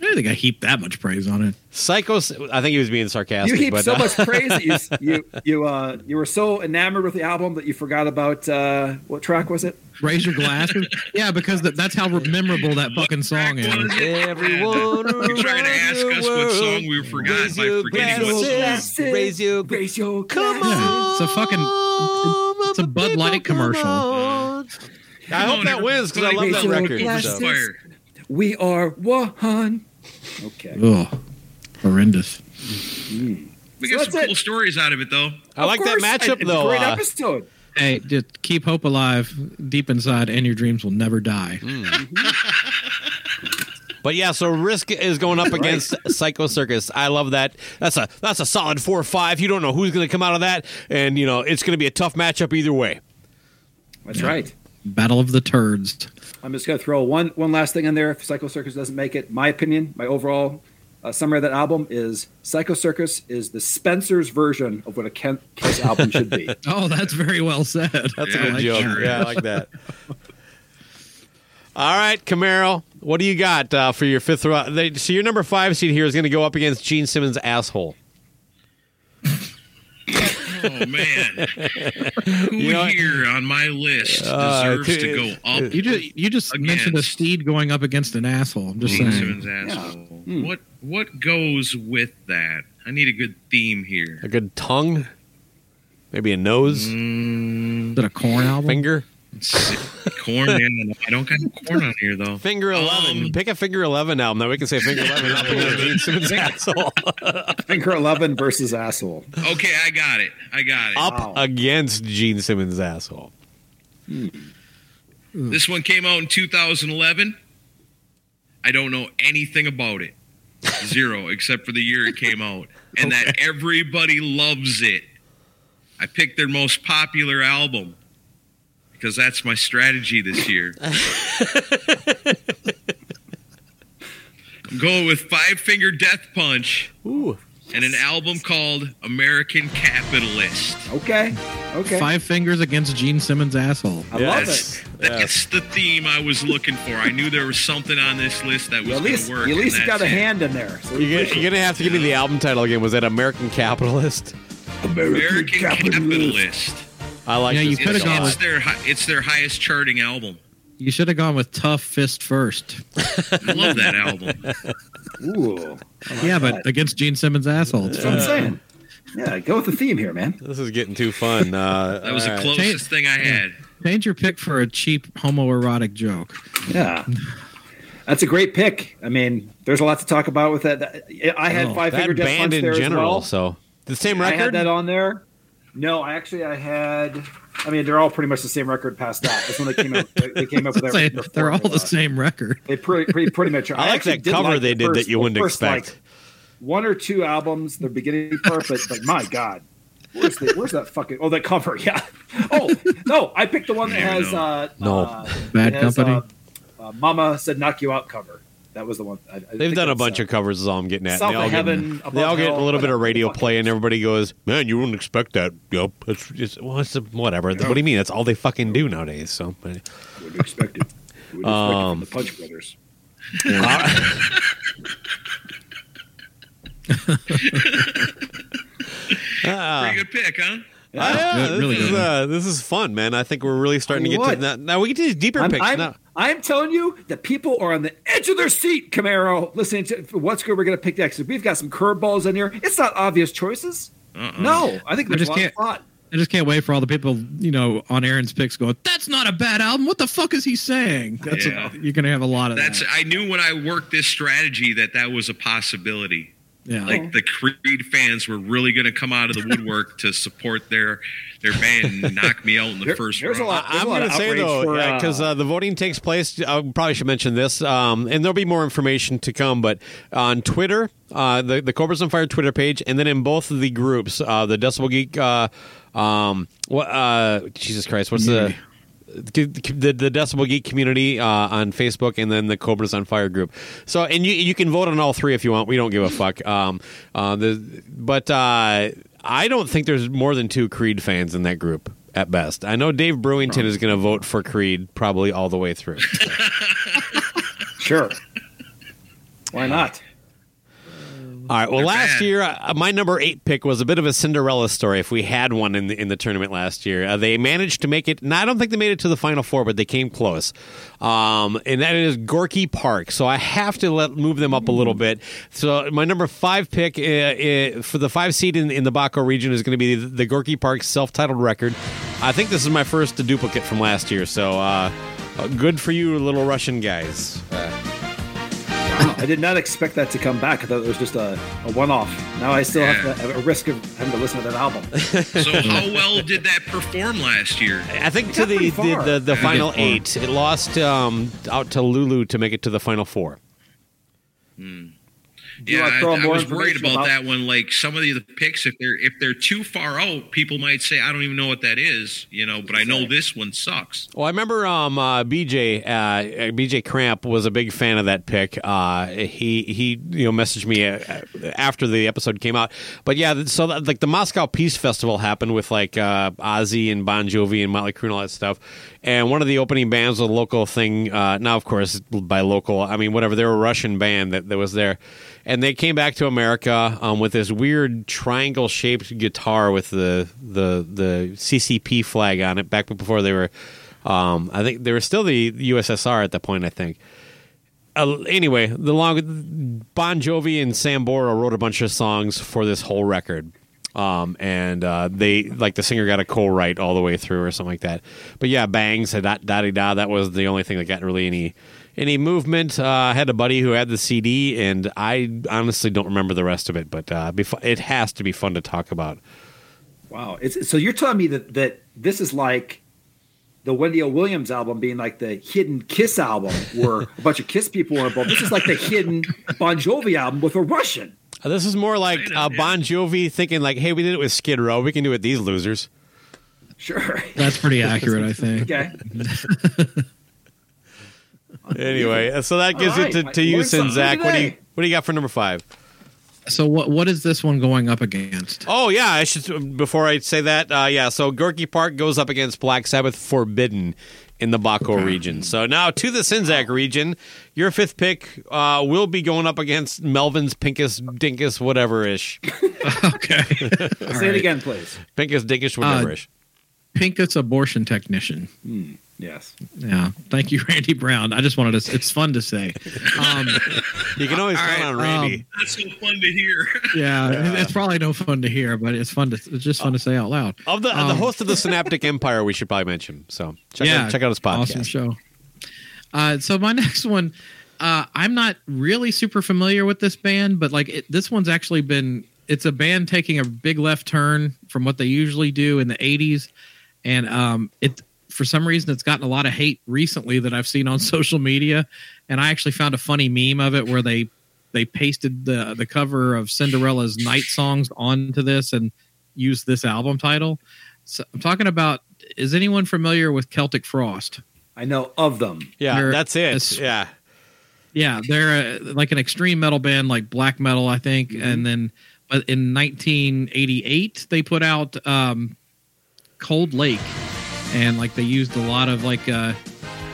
I don't think I heaped that much praise on it. Psychos. I think he was being sarcastic. You heaped but, so uh, much praise that you [LAUGHS] you you uh you were so enamored with the album that you forgot about uh what track was it? Raise your glasses. yeah, because that, that's how memorable that fucking song is. Everyone You're trying to ask us what song we forgot by forgetting what song. Raise your Raise your Come glass. on. It's a fucking- it's a Bud Light commercial. I hope that wins because I love that record. so. We are one. Okay. Ugh, horrendous. We So got that's some it. cool stories out of it, though. I like Of that course, matchup it's a though. Great uh, episode. Hey, just keep hope alive deep inside, and your dreams will never die. But yeah, so Risk is going up against Psycho Circus. I love that. That's a that's a solid four or five. You don't know who's going to come out of that, and you know it's going to be a tough matchup either way. That's right. Battle of the Turds. I'm just gonna throw one one last thing in there. If Psycho Circus doesn't make it, my opinion, my overall uh, summary of that album is Psycho Circus is the Spencer's version of what a Ken- Kiss album should be. [LAUGHS] Oh, that's very well said. That's Yeah, a good I joke. sure Yeah, I like that. [LAUGHS] All right, Camaro, what do you got uh, for your fifth round? They, so your number five seed here is going to go up against Gene Simmons' asshole. [LAUGHS] Oh man, [LAUGHS] who You know- here on my list Uh, deserves to- to go up? You just you just mentioned a steed going up against an asshole. I'm just Gene saying. Simmons asshole. What what goes with that? I need a good theme here. A good tongue, maybe a nose, Mm, Is it a Korn album? finger, [LAUGHS] Korn. Man, I don't got Korn on here though. finger eleven. Um, Pick a finger eleven album. That we can say finger eleven up against Gene Simmons' asshole. [LAUGHS] Finger Eleven versus Asshole. Okay, I got it. I got it. Up Wow. against Gene Simmons' asshole. This one came out in 2011. I don't know anything about it. Zero, [LAUGHS] except for the year it came out. And that everybody loves it. I picked their most popular album because that's my strategy this year. I'm [LAUGHS] going with Five Finger Death Punch. Ooh, and an album called American Capitalist. Okay. Okay. Five fingers against Gene Simmons' asshole. I Yeah, love That's, it. that's the theme I was looking for. I knew there was something on this list that was You at going least, to work. you at and least got that's a hand in there. So You're, you're gonna have to give me the album title again. Was that American Capitalist? it. American Capitalist. I like. Yeah, you could've gone lot. it's their it's their highest charting album. You should have gone with Tough Fist first. [LAUGHS] I love that album. Ooh. yeah, but against Gene Simmons' asshole. It's That's what I'm saying. Yeah, go with the theme here, man. This is getting too fun. Uh, [LAUGHS] That was all the right. closest thing I had. Change your pick for a cheap homoerotic joke. Yeah. That's a great pick. I mean, there's a lot to talk about with that. I had Oh, Five Finger Death band Punch in there general. as well. So the same record. I record. had that on there. No, I actually I had. I mean, they're all pretty much the same record past that. That's when they came up. [LAUGHS] They came up with their. Say, their they're all the formula. same record. They pretty pretty, pretty much. [LAUGHS] are. I like actually that cover like they the did that you wouldn't first, expect. Like, one or two albums, the beginning part, but, but my god, where's the, where's that fucking? Oh, that cover, [LAUGHS] yeah. Oh no, I picked the one that has uh, No. uh, Bad it has, Company? Uh, uh, Mama said "knock you out" cover. That was the one. I, I They've done a bunch uh, of covers. Is all I'm getting at. South they all of get, Heaven, they all Above get a little bit of radio [LAUGHS] play, and everybody goes, "Man, you wouldn't expect that." Yep, it's, it's, well, it's whatever. What do you mean? That's all they fucking do nowadays. So, but- Would have expected. Would have Um, expected from the Punch Brothers. Ah. [LAUGHS] Pretty good pick, huh? Ah, yeah, this, really is, uh, this is fun, man. I think we're really starting to get you to that. Now we get to these deeper I'm, picks. I'm, now. I'm telling you that people are on the edge of their seat, Camaro, listening to what's good. We're going to pick next. We've got some curveballs in here. It's not obvious choices. Uh-uh. No, I think I just a lot can't- of thought. I just can't wait for all the people, you know, on Aaron's picks going, that's not a bad album. What the fuck is he saying? That's Yeah. you're going to have a lot of That's that. I knew when I worked this strategy that that was a possibility. Yeah. Like the Creed fans were really going to come out of the woodwork to support their their band and knock me out in the There- first round. lot- I'm going to say though, because uh, uh, the voting takes place. I probably should mention this, um, and there'll be more information to come. But on Twitter, uh, the the Cobras on Fire Twitter page, and then in both of the groups, uh, the Decibel Geek, uh, um, what, uh, Jesus Christ, what's the the, the Decibel Geek community uh, on Facebook, and then the Cobras on Fire group. So, and you you can vote on all three if you want. We don't give a fuck. Um, uh, the but uh, I don't think there's more than two Creed fans in that group at best. I know Dave Brewington is going to vote for Creed probably all the way through. [LAUGHS] Sure. Why not? All right. Well, They're last bad. year, uh, my number eight pick was a bit of a Cinderella story. If we had one in the in the tournament last year, uh, they managed to make it. Now, I don't think they made it to the final four, but they came close. Um, and that is Gorky Park. So I have to let move them up a little bit. So my number five pick uh, uh, for the five seed in, in the Baco region is going to be the, the Gorky Park self-titled record. I think this is my first duplicate from last year. So uh, uh, good for you, little Russian guys. Wow, I did not expect that to come back. I thought it was just a, a one off. Now I still have, to, have a risk of having to listen to that album. [LAUGHS] so how well did that perform last year? I think to the the, the, the final they got far. eight, it lost um, out to Lulu to make it to the final four. Do you yeah, I, I was worried information about, that one. Like some of the picks, if they're if they're too far out, people might say, "I don't even know what that is," you know. But I know this one sucks. Well, I remember um, uh, BJ uh, BJ Cramp was a big fan of that pick. Uh, he he you know messaged me uh, after the episode came out. But yeah, so that, like the Moscow Peace Festival happened with like uh, Ozzy and Bon Jovi and Motley Crue and all that stuff. And one of the opening bands was a local thing. Uh, now, of course, by local, I mean whatever. They're a Russian band that, that was there, and they came back to America um, with this weird triangle shaped guitar with the the the CCP flag on it. Back before they were. Um, I think they were still the USSR at that point. I think. Uh, anyway, the long Bon Jovi and Sambora wrote a bunch of songs for this whole record. Um, and uh, they like the singer got a co-write all the way through or something like that. But yeah, bangs, da da da. That was the only thing that got really any any movement. Uh, I had a buddy who had the CD, and I honestly don't remember the rest of it. But uh, be it has to be fun to talk about. Wow. It's, so you're telling me that, that this is like the Wendy O. Williams album being like the hidden Kiss album where a bunch of Kiss people were involved. This is like the hidden Bon Jovi album with a Russian. Uh, This is more like uh. Bon Jovi thinking like, "Hey, we did it with Skid Row. We can do it with these losers." Sure. That's pretty [LAUGHS] accurate, I think. Okay. [LAUGHS] Anyway, uh, so that gives All it to, to you, Learned something Sin What do you what do you got for number five? So what what is this one going up against? Oh yeah, I should before I say that. Uh, yeah, so Gorky Park goes up against Black Sabbath Forbidden in the Baco region. So now to the Sinzak region, your fifth pick uh, will be going up against Melvin's Pinkus Dinkus whatever ish. [LAUGHS] okay. Say it again, please. Pinkus Dinkus whatever ish. Pinkus abortion technician. Yes. Yeah. Thank you, Randy Brown. I just wanted to. It's fun to say. Um, you can always all count right, on Randy. That's so fun to hear. [LAUGHS] yeah, it's probably no fun to hear, but it's fun to. It's just fun to say out loud. of the, of the um, host of the Synaptic Empire, we should probably mention. So check yeah, out check out his podcast. Awesome show. Uh, so my [LAUGHS] next one, uh, I'm not really super familiar with this band, but like it, this one's actually been. It's a band taking a big left turn from what they usually do in the '80s, and um, it for some reason it's gotten a lot of hate recently that I've seen on [LAUGHS] social media, and I actually found a funny meme of it where they they pasted the the cover of Cinderella's night songs onto this and used this album title. So I'm talking about. Is anyone familiar with Celtic Frost? I know of them. Yeah, They're- that's it. it's- yeah. Yeah, they're uh like an extreme metal band, like black metal, I think. And then, but in 1988, they put out um, Cold Lake, and like they used a lot of like uh,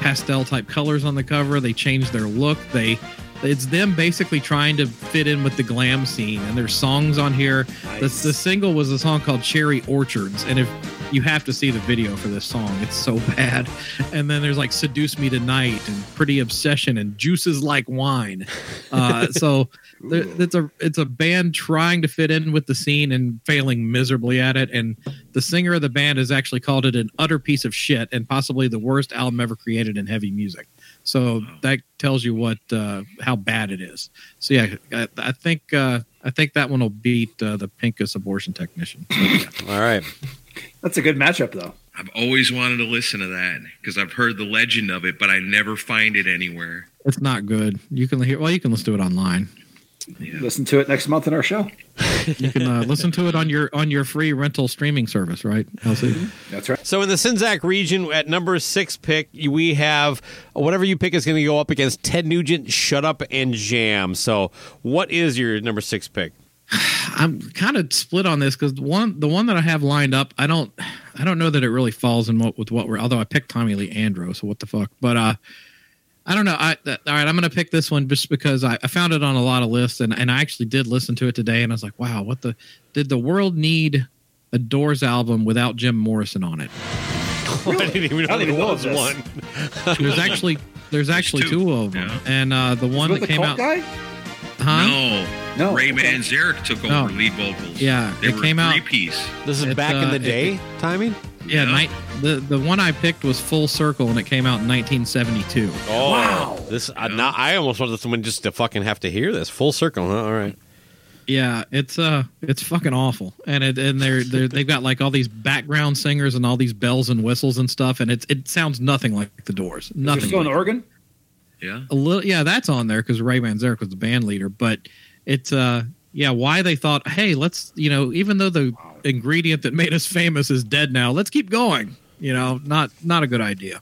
pastel type colors on the cover. They changed their look. They it's them basically trying to fit in with the glam scene. And there's songs on here. The, Nice. the single was a song called Cherry Orchards, and if you have to see the video for this song, it's so [LAUGHS] bad. And then there's like Seduce Me Tonight and Pretty Obsession and Juices Like Wine. Uh, [LAUGHS] so there, it's a it's a band trying to fit in with the scene and failing miserably at it. And the singer of the band has actually called it an utter piece of shit and possibly the worst album ever created in heavy music. So that tells you what uh, how bad it is. So yeah, I, I think uh, I think that one will beat uh, the Pinkus abortion technician. So, yeah. [LAUGHS] All right. That's a good matchup, though. I've always wanted to listen to that because I've heard the legend of it, but I never find it anywhere. It's not good. You can hear well, you can listen to it online. Listen to it next month in our show. You can uh, listen to it on your on your free rental streaming service, right, LC? That's right. So in the Sinzak region, at number six pick, we have whatever you pick is going to go up against Ted Nugent, Shut Up and Jam. So what is your number six pick? [SIGHS] I'm kind of split on this because one the one that I have lined up, I don't I don't know that it really falls in what with what we're. Although I picked Tommy Lee Andro, so what the fuck? But uh, I don't know. I that, all right. I'm gonna pick this one just because I, I found it on a lot of lists and and I actually did listen to it today and I was like, wow, what the did the world need a Doors album without Jim Morrison on it? [LAUGHS] I didn't even know I there didn't even know was one. There's actually there's actually two. two, of them, Yeah. and uh, the one that the came cult out, guy? Huh? No, No, Ray okay. Manzarek took over No. lead vocals. Yeah, they it were came out- three piece. This is It's, back in uh, the it- day timing. Yeah, Yeah. night, the the one I picked was Full Circle, and it came out in 1972. Oh, Wow. This uh, now I almost wanted someone just to fucking have to hear this full circle. Huh? All right. Yeah, it's uh, it's fucking awful, and it and they're they're they've got like all these background singers and all these bells and whistles and stuff, and it's it sounds nothing like the Doors. Is there Nothing. still an like it. organ? Yeah. A little, yeah, that's on there because Ray Manzarek was the band leader, but it's uh, yeah, why they thought, hey, let's you know, even though the ingredient that made us famous is dead now, let's keep going. You know, not not a good idea.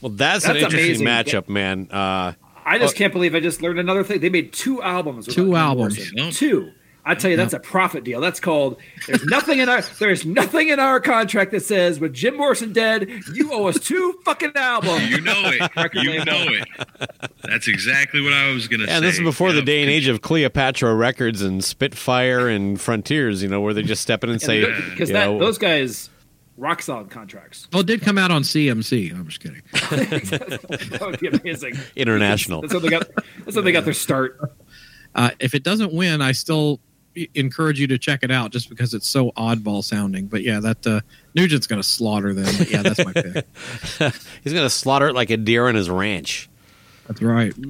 Well, that's, an interesting amazing. matchup, man. Uh, I just can't believe I just learned another thing. They made two albums. Two albums. Two. I tell you, that's a profit deal. That's called. There's nothing in our. There's nothing in our contract that says with Jim Morrison dead, you owe us two fucking albums. You know it. [LAUGHS] Record you label. know it. That's exactly what I was gonna say. and this is before the Yep. day and age of Cleopatra Records and Spitfire and Frontiers. You know, where they just step in and say, because you that know, those guys rock solid contracts. Oh, it did come out on CMC. I'm just kidding. [LAUGHS] that would be amazing. international. That's how they got. That's how they got their start. Uh, if it doesn't win, I still encourage you to check it out just because it's so oddball sounding. But yeah, that uh, Nugent's going to slaughter them. But yeah, that's my pick. [LAUGHS] He's gonna slaughter it like a deer on his ranch. That's right. [LAUGHS]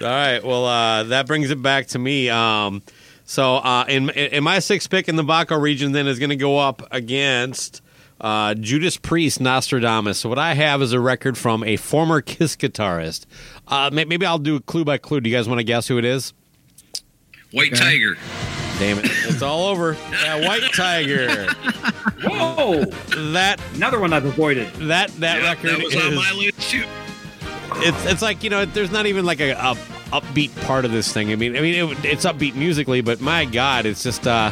All right. Well, uh, that brings it back to me. Um, so, uh, in in my sixth pick in the Baco region, then is going to go up against uh, Judas Priest, Nostradamus. So, what I have is a record from a former Kiss guitarist. Uh, maybe I'll do a clue by clue. Do you guys want to guess who it is? White Okay. Tiger. Damn it! It's all over. Yeah, White Tiger. Whoa! That Another one I've avoided. that that Yeah, record that was is. on my list too. it's it's like you know there's not even like a, a upbeat part of this thing. I mean, I mean, it, it's upbeat musically, but my God, it's just. Uh,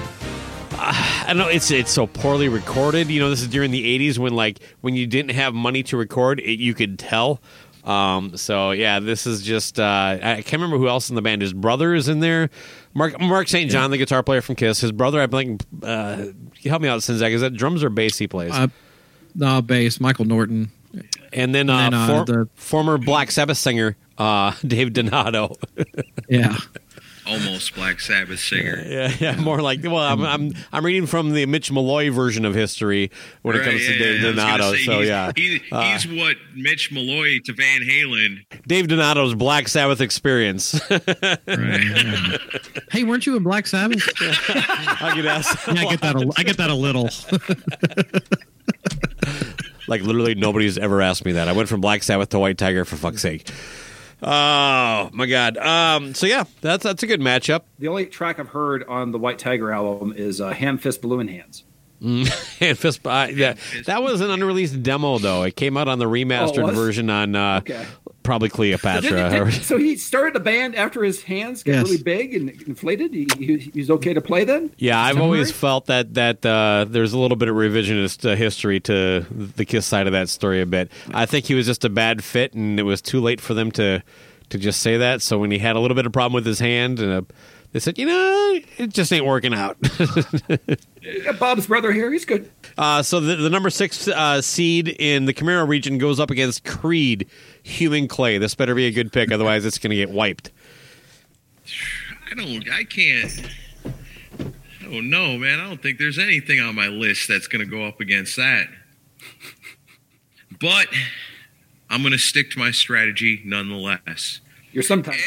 I don't know. It's it's so poorly recorded. You know, this is during the '80s when like when you didn't have money to record, it, you could tell. Um, so yeah, this is just uh, I can't remember who else in the band. His brother is in there. Mark Mark St. John, the guitar player from Kiss. His brother, I think. Uh, help me out, Sinzak. Is that drums or bass he plays? Uh, no, bass. Michael Norton. and then, uh, and then, uh, for- the- former Black Sabbath singer uh, [LAUGHS] Dave Donato. [LAUGHS] Yeah. Almost Black Sabbath singer. [LAUGHS] yeah, yeah, more like. Well, I'm, I'm I'm reading from the Mitch Malloy version of history when it Right, comes to Dave yeah, I was gonna Donato. say, So he's, yeah, he- Uh, he's what Mitch Malloy to Van Halen. Dave Donato's Black Sabbath experience. [LAUGHS] Right. hey, weren't you in Black Sabbath? [LAUGHS] I could ask. Yeah, I get that. A, I get that a little. Like literally nobody's ever asked me that. I went from Black Sabbath to White Tiger for fuck's sake. Oh my god. Um. So yeah, that's that's a good matchup. The only track I've heard on the White Tiger album is uh, Hand Fist Balloon Hands. [LAUGHS] And fist. Uh, yeah, that was an unreleased demo though. It came out on the remastered Oh, version on uh, Okay. Probably Did- Cleopatra. did- [LAUGHS] so he started a band after his hands got Yes. really big and inflated. He, he, he's okay to play then. Yeah, I've Is always right? felt that that uh, there's a little bit of revisionist uh, history to the Kiss side of that story. A bit. I think he was just a bad fit, and it was too late for them to to just say that. So when he had a little bit of problem with his hand, and uh they said, you know, it just ain't working out. [LAUGHS] You Bob's brother here. He's good. uh, so the, the number six uh, seed in the Camaro region goes up against Creed, Human Clay. This better be a good pick, otherwise it's going to get wiped. I don't. I can't. I don't know, man. I don't think there's anything on my list that's going to go up against that. But I'm going to stick to my strategy nonetheless. You're sometimes.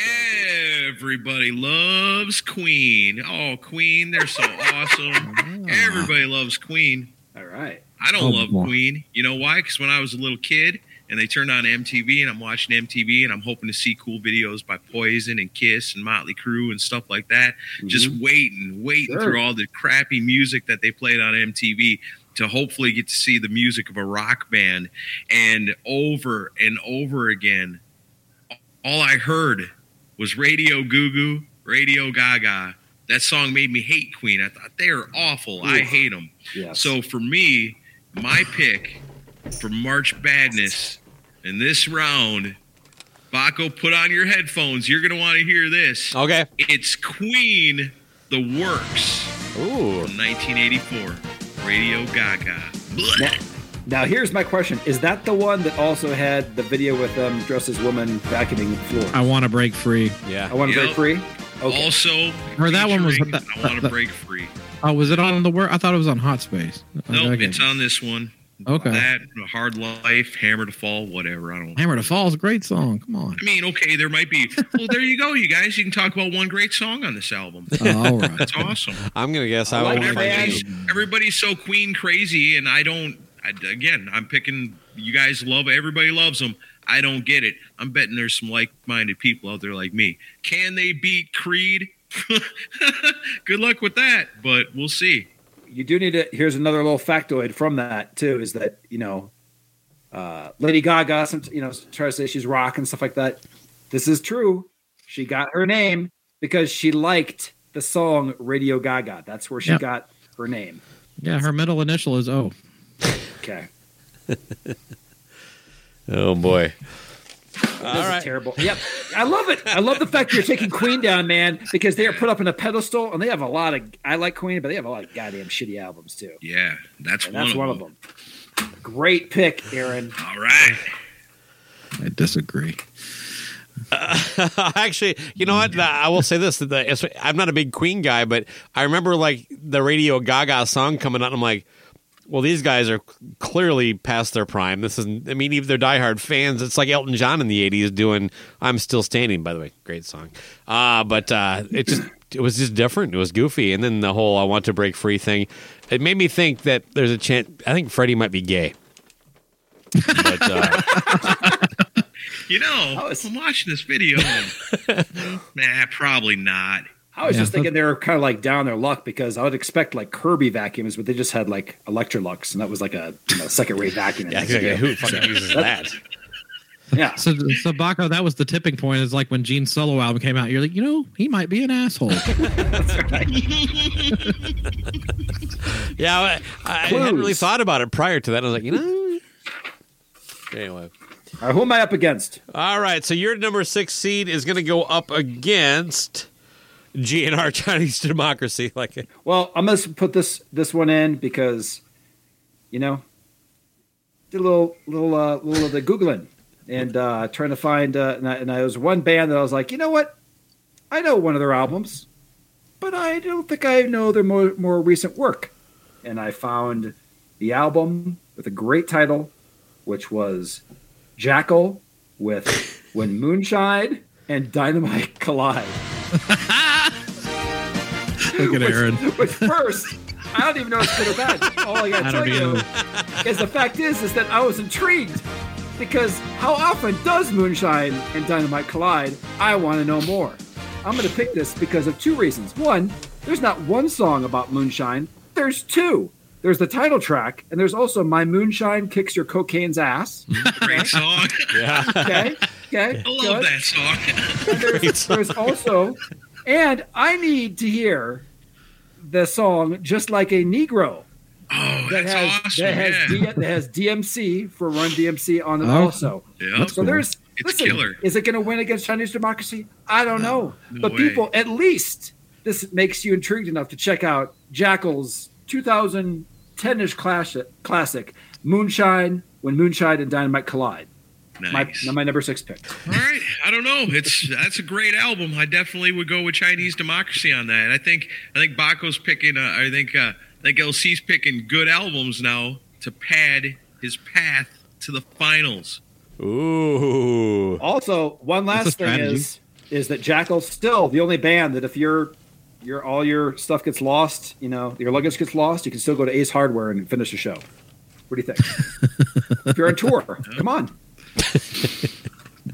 Everybody loves Queen. Oh, Queen, they're so awesome. Ah. Everybody loves Queen. All right. I don't Oh, love boy. Queen. You know why? Because when I was a little kid and they turned on MTV and I'm watching MTV and I'm hoping to see cool videos by Poison and Kiss and Motley Crue and stuff like that, mm-hmm. just waiting, waiting Sure. through all the crappy music that they played on MTV to hopefully get to see the music of a rock band. And over and over again, all I heard was Radio Goo Goo, Radio Gaga. That song made me hate Queen. I thought they are awful. I hate them. Yes. So for me, my pick for March Badness in this round, Baco, put on your headphones. You're going to want to hear this. Okay. It's Queen, The Works Ooh. from 1984. Radio Gaga. Blech. Now, now here's my question: Is that the one that also had the video with um, them dressed as women vacuuming the floor? I want to break free. Yeah. I want to Yep. break free. Okay. Also, Or that one was featuring with I Want to Break Free. Oh, was it on the word? I thought it was on Hot Space. Nope, Okay. it's on this one. Okay. That, Hard Life, Hammer to Fall, whatever. I don't Hammer to Fall is a great song. Come on. I mean, okay, there might be. Well, there you go, you guys. You can talk about one great song on this album. Oh, all right. That's awesome. I'm going to guess I I, like won't it, find man. any. Everybody's, everybody's so Queen crazy, and I don't. I, again, I'm picking. You guys love. Everybody loves them. I don't get it. I'm betting there's some like-minded people out there like me. Can they beat Creed? [LAUGHS] Good luck with that, but we'll see. you do need to. Here's another little factoid from that too: is that you know, uh, Lady Gaga, some, you know, tries to say she's rock and stuff like that. This is true. She got her name because she liked the song Radio Gaga. That's where she Yep. got her name. Yeah, her middle initial is O. Okay. [LAUGHS] Oh, boy. This All right. Terrible. Yep. I love it. I love the fact you're taking Queen down, man, because they are put up in a pedestal and they have a lot of. I like Queen, but they have a lot of goddamn shitty albums too. Yeah, that's, And one, that's of one them. of them. Great pick, Aaron. All right. I disagree. [LAUGHS] Actually, you know what? I will say this: that the, I'm not a big Queen guy, but I remember like the Radio Gaga song coming out. And I'm like, well, these guys are clearly past their prime. This is, I mean, even they're diehard fans. It's like Elton John in the '80s doing "I'm Still Standing." By the way, great song. Uh, but uh, it just it was just different. It was goofy, and then the whole "I Want to Break Free" thing. It made me think that there's a chance. I think Freddie might be gay. But uh, [LAUGHS] You know, I was- I'm watching this video. And, [LAUGHS] nah, probably not. I was Yeah, just thinking they were kind of like down their luck because I would expect like Kirby vacuums, but they just had like Electrolux, and that was like a you know, second rate vacuum. [LAUGHS] yeah, exactly. who fucking uses that? Yeah. So, so Baco, that was the tipping point. Is like when Gene's solo album came out. You're like, you know, he might be an asshole. [LAUGHS] [LAUGHS] Yeah, I, I hadn't really thought about it prior to that. I was like, you know. Anyway. All right, who am I up against? All right, so your number six seed is going to go up against GNR Chinese Democracy. [LAUGHS] Like, it. Well, I'm gonna put this this one in because, you know, did a little little uh, little of the googling and uh, trying to find. Uh, and, I, and I was one band that I was like, you know what, I know one of their albums, but I don't think I know their more more recent work. And I found the album with a great title, which was Jackyl with When Moonshine and Dynamite Collide. [LAUGHS] Look at Aaron. Which first, I don't even know if it's good or bad. All I gotta I tell you either. is the fact is is that I was intrigued because how often does Moonshine and Dynamite collide? I want to know more. I'm gonna pick this because of two reasons. One, there's not one song about moonshine. There's two. There's the title track, and there's also "My Moonshine Kicks Your Cocaine's Ass." [LAUGHS] Great song. yeah. Okay, okay, I love good. that song. And there's, there's also, and I need to hear the song "Just Like a Negro." Oh, that that's has awesome. that has. D, that has DMC for Run DMC on it Oh. also. Yep. So there's It's listen, killer. Is it going to win against Chinese democracy? I don't know, no but way. people at least this makes you intrigued enough to check out Jackyl's 2010ish classic, classic Moonshine when Moonshine and Dynamite collide. Nice. My my number six pick. All right, I don't know. It's that's a great album. I definitely would go with Chinese Democracy on that. I think I think Baco's picking. Uh, I think uh, I think LC's picking good albums now to pad his path to the finals. Ooh. Also, one last thing is is that Jackyl's still the only band that if your your all your stuff gets lost, you know, your luggage gets lost, you can still go to Ace Hardware and finish the show. What do you think? [LAUGHS] if you're on tour, come on.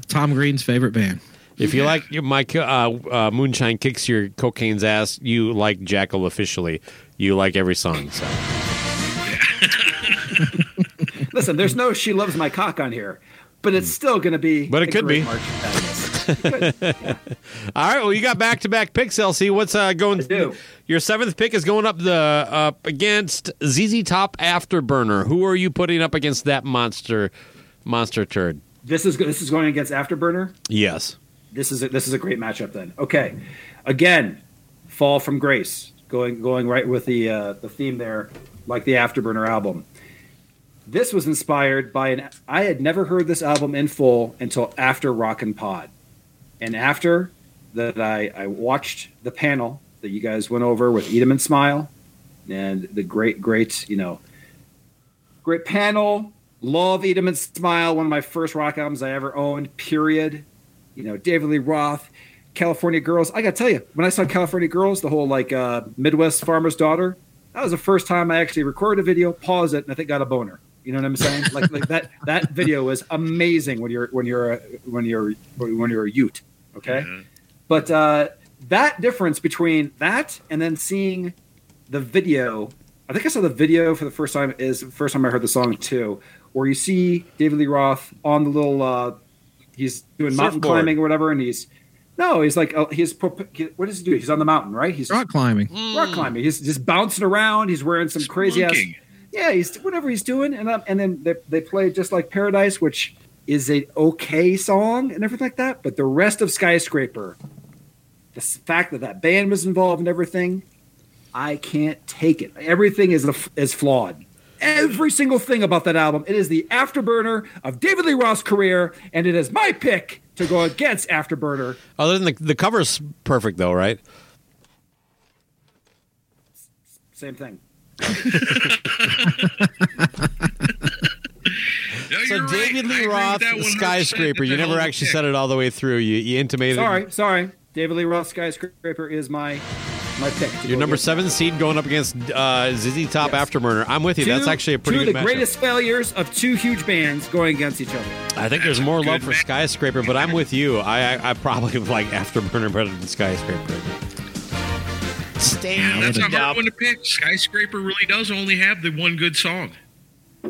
Tom Green's favorite band. If you like your my uh, uh, Moonshine kicks your cocaine's ass, you like Jackyl officially. You like every song. So. [LAUGHS] Listen, there's no "She Loves My Cock" on here, but it's still going to be. But it a could great be. March Madness. [LAUGHS] All right. Well, you got back to back picks, LC. What's uh, going? I do. Your seventh pick is going up the up against ZZ Top Afterburner. Who are you putting up against that monster monster turd? This is this is going against Afterburner. Yes. This is a, this is a great matchup. Then, okay, again, Fall from Grace, going going right with the uh, the theme there, like the Afterburner album. This was inspired by an. I had never heard this album in full until after Rock and Pod, and after that, I I watched the panel that you guys went over with Eat 'em and Smile, and the great great you know great panel. Love Eat 'em and Smile, one of my first rock albums I ever owned. Period you know, David Lee Roth, California Girls. I gotta tell you, when I saw California Girls, the whole like uh, Midwest Farmer's Daughter, that was the first time I actually recorded a video, paused it, and I think got a boner. You know what I'm saying? like, like that [LAUGHS] that video was amazing when you're when you're a, when you're when you're a Ute. Okay, Yeah. but uh, that difference between that and then seeing the video, I think I saw the video for the first time. Is the first time I heard the song too, where you see David Lee Roth on the little. Uh, he's doing mountain Surfboard. climbing or whatever, and he's no, he's like uh, he's prop- what does he do? He's on the mountain, right? He's Rock climbing. rock climbing. He's just bouncing around. He's wearing some crazy ass. Yeah, he's whatever he's doing, and um, and then they, they play just like Paradise, which is a okay song and everything like that. But the rest of Skyscraper, the fact that that band was involved and everything, I can't take it. Everything is is flawed. Every single thing about that album, it is the afterburner of David Lee Roth's career, and it is my pick to go against Afterburner. Other than the the cover's perfect though, right? Same thing. [LAUGHS] No, So you're right. David Lee Roth, skyscraper. You never hell of a actually said it all the way through. You you intimated. Sorry, sorry. David Lee Roth Skyscraper is my my pick. Your number against seven seed going up against uh, ZZ Top Yes. Afterburner. I'm with you. That's actually a pretty two good of the matchup. greatest failures of two huge bands going against each other. I think there's more love for. Skyscraper, but I'm with you. I I, I probably [LAUGHS] like Afterburner better than Skyscraper. Stand That's a up. hard one to pick. Skyscraper really does only have the one good song,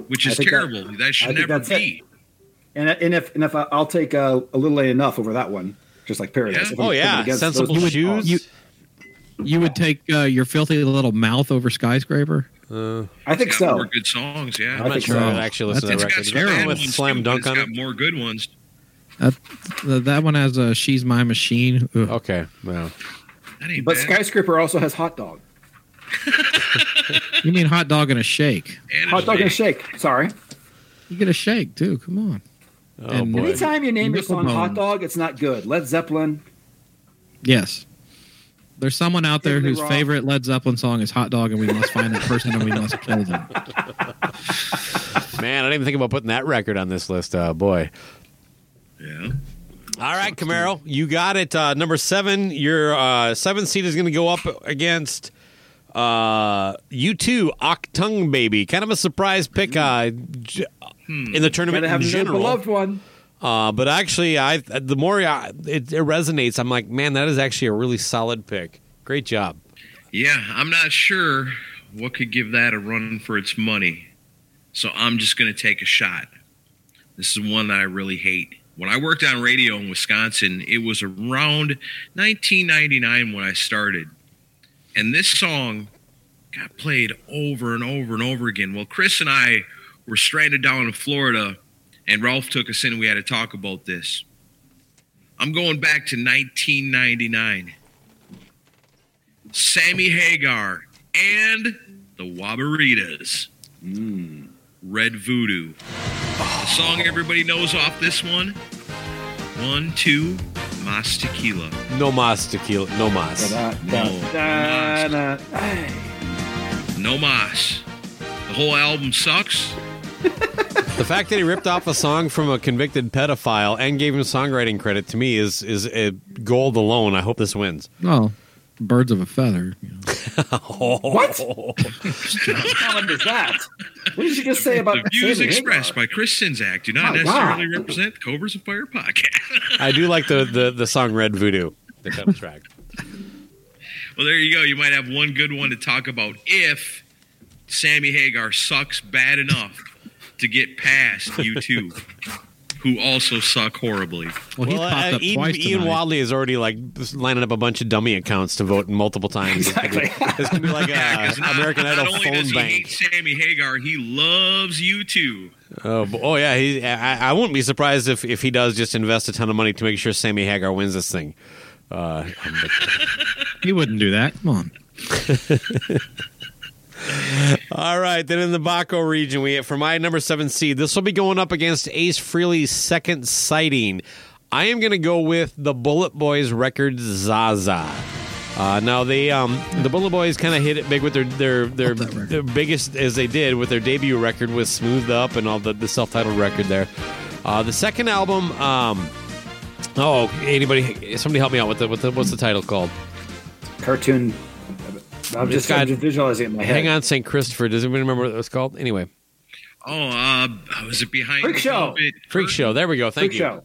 which is think that- terrible. That, I should think never that's it. be. And and if and if I, I'll take a, a little enough over that one, just like Paradise. Yeah. Oh, yeah. Sensible those- shoes. You, you would take uh, your filthy little mouth over skyscraper. I think It's got so. more good songs. Yeah, I I'm not sure so. I'd actually listen to it's that got record. some You ever bad with Slam too, but Dunk it's on got it? more good ones. That that one has a "She's My Machine." Ugh. Okay, well, But bad. Skyscraper also has hot dog. You mean hot dog and a shake? And Hot it's dog and a shake. Sorry. You get a shake too. Come on. Oh And boy. Anytime you name your song hot dog, it's not good. Led Zeppelin. Yes. There's someone out there whose Rock. favorite Led Zeppelin song is "Hot Dog," and we must find that person and we must kill them. Man, I didn't even think about putting that record on this list. Uh, boy. Yeah. All right, Camaro, you got it. Uh, number seven, your uh, seventh seed is going to go up against uh, you too, Achtung Baby. Kind of a surprise pick uh, j- in the tournament Gotta have in another general. beloved one. Uh, but actually, I the more I, it, it resonates, I'm like, man, that is actually a really solid pick. Great job. Yeah, I'm not sure what could give that a run for its money. So I'm just going to take a shot. This is one that I really hate. When I worked on radio in Wisconsin, it was around 1999 when I started. And this song got played over and over and over again. Well, Chris and I were stranded down in Florida, and Ralph took us in and we had to talk about this. I'm going back to 1999. Sammy Hagar and the Waboritas. Hmm. Red Voodoo. The song everybody knows off this one. One, two, Mas Tequila. No mas tequila. No mas. Da, No. da, da, da. Ay. No Mas. The whole album sucks. [LAUGHS] The fact that he ripped off a song from a convicted pedophile and gave him songwriting credit to me is is a gold alone. I hope this wins. Well, birds of a feather. You know. [LAUGHS] What? How much that? What did you just say about the views Sammy expressed by Chris Czyszczon do not My necessarily God. represent the Cobras of Fire podcast. [LAUGHS] I do like the, the, the song Red Voodoo, the title track. well, there you go. You might have one good one to talk about if Sammy Hagar sucks bad enough to get past [LAUGHS] U2, who also suck horribly. Well, he's Well, popped uh, up Ian, twice Ian. Wadley is already like lining up a bunch of dummy accounts to vote multiple times. Exactly. It's gonna be like a [LAUGHS] 'Cause not- American not Idol only does phone he bank. hate Sammy Hagar, he loves you too. Oh, oh yeah, he, I, I wouldn't be surprised if, if he does just invest a ton of money to make sure Sammy Hagar wins this thing. Uh, He wouldn't do that. Come on. [LAUGHS] all right, then in the Baco region, we have for my number seven seed, this will be going up against Ace Frehley's second sighting. I am going to go with the Bullet Boys record Zaza. Uh, now they um, the Bullet Boys kind of hit it big with their their their, Love that record. their biggest as they did with their debut record with Smooth Up and all the, the self titled record there. Uh, the second album, um, oh anybody somebody help me out with the, with the what's the title called? Cartoon. I'm just, got- I'm just visualizing it in my head. Hang on, St. Christopher. Does anybody remember what it was called? Anyway, Oh, uh, was it behind Freak the Show. velvet Freak? Show. There we go. Thank Freak you. show.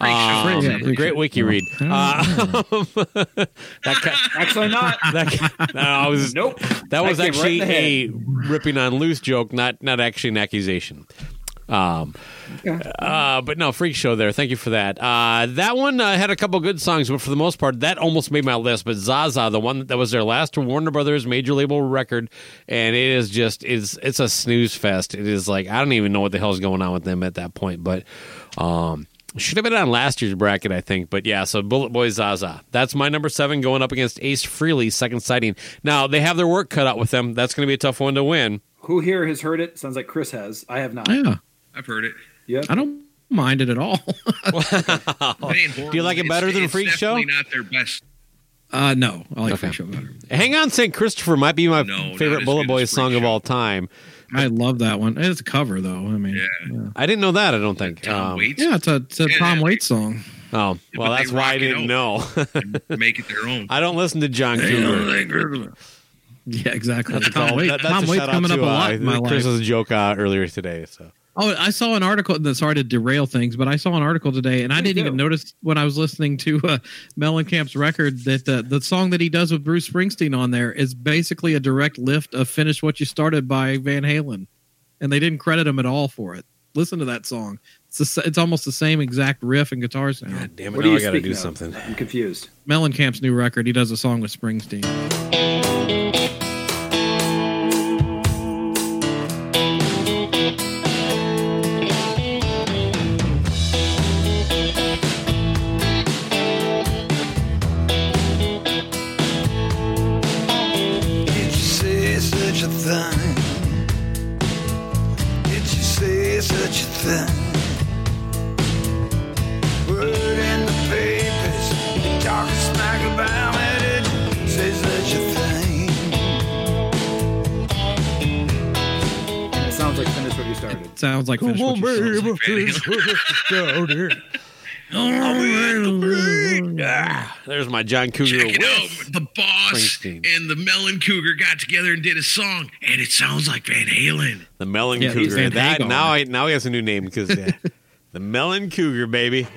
Um, Show. Yeah, great wiki read. Uh, [LAUGHS] [LAUGHS] that ca- [LAUGHS] Actually, not. that ca- no, I was Nope. that was That came right actually a ripping on loose joke, not not actually an accusation. Um, uh, but no, freak show there. Thank you for that. Uh, that one uh, had a couple good songs, but for the most part, that almost made my list. But Zaza, the one that was their last Warner Brothers major label record, and it is just it's it's a snooze fest. It is like I don't even know what the hell's going on with them at that point, but. Um, should have been on last year's bracket, I think. But yeah, so Bullet Boy Zaza. That's my number seven going up against Ace Frehley's second sighting. Now, they have their work cut out with them. That's going to be a tough one to win. Who here has heard it? Sounds like Chris has. I have not. Yeah, I've heard it. Yep. I don't mind it at all. [LAUGHS] It ain't horrible. Do you like it better It's- than it's Freak Show? Definitely not their best. Uh, no, I like Okay. Freak Show better. Hang on, St. Christopher might be my No, favorite Bullet good Boys as Freak song of all time. I love that one. It's a cover though. I mean, Yeah. I didn't know that, I don't think. Um, yeah, it's a, it's a Yeah, Tom yeah. Waits song. Oh, well, they that's why I didn't know. make it their own. [LAUGHS] I don't listen to John Cougar. Yeah, exactly. That's, Tom Waits. that- that's Tom Waits coming up a lot uh, in my life. Chris's joke uh, earlier today. So Oh, I saw an article. that- Sorry to derail things, but I saw an article today, and I didn't even notice when I was listening to uh, Mellencamp's record that uh, the song that he does with Bruce Springsteen on there is basically a direct lift of "Finish What You Started" by Van Halen, and they didn't credit him at all for it. listen to that song. It's the, s- it's almost the same exact riff and guitar sound. God damn it! What are Now you I got to do of? something. I'm confused. Mellencamp's new record. He does a song with Springsteen. Sounds like Finish What You Started. Ah, there's my John Cougar. Check it out. The boss and the Melon Cougar got together and did a song, and it sounds like Van Halen. The Melon Yeah, Cougar. Van That Hagar. now I now he has a new name because [LAUGHS] the Melon Cougar, baby. [LAUGHS]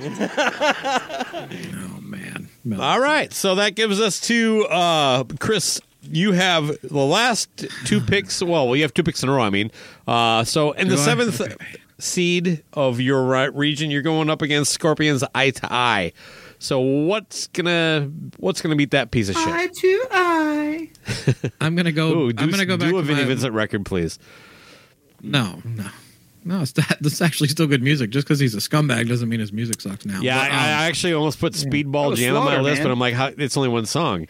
Oh man. Mel- All right, so that gives us to uh, Chris. You have the last two picks. Well, you have two picks in a row. I mean, uh, so in the I? seventh Okay. seed of your region, you're going up against Scorpions eye to eye. So what's gonna what's gonna beat that piece of shit? Eye to eye. [LAUGHS] I'm gonna go. Ooh, do, I'm gonna go back do a to Vinnie my, Vincent record, please. No, no, no. It's [LAUGHS] that, this is actually still good music. Just because he's a scumbag doesn't mean his music sucks now. Yeah, But, I, I um, actually almost put Speedball was Jam on my list, man. but I'm like, how, it's only one song.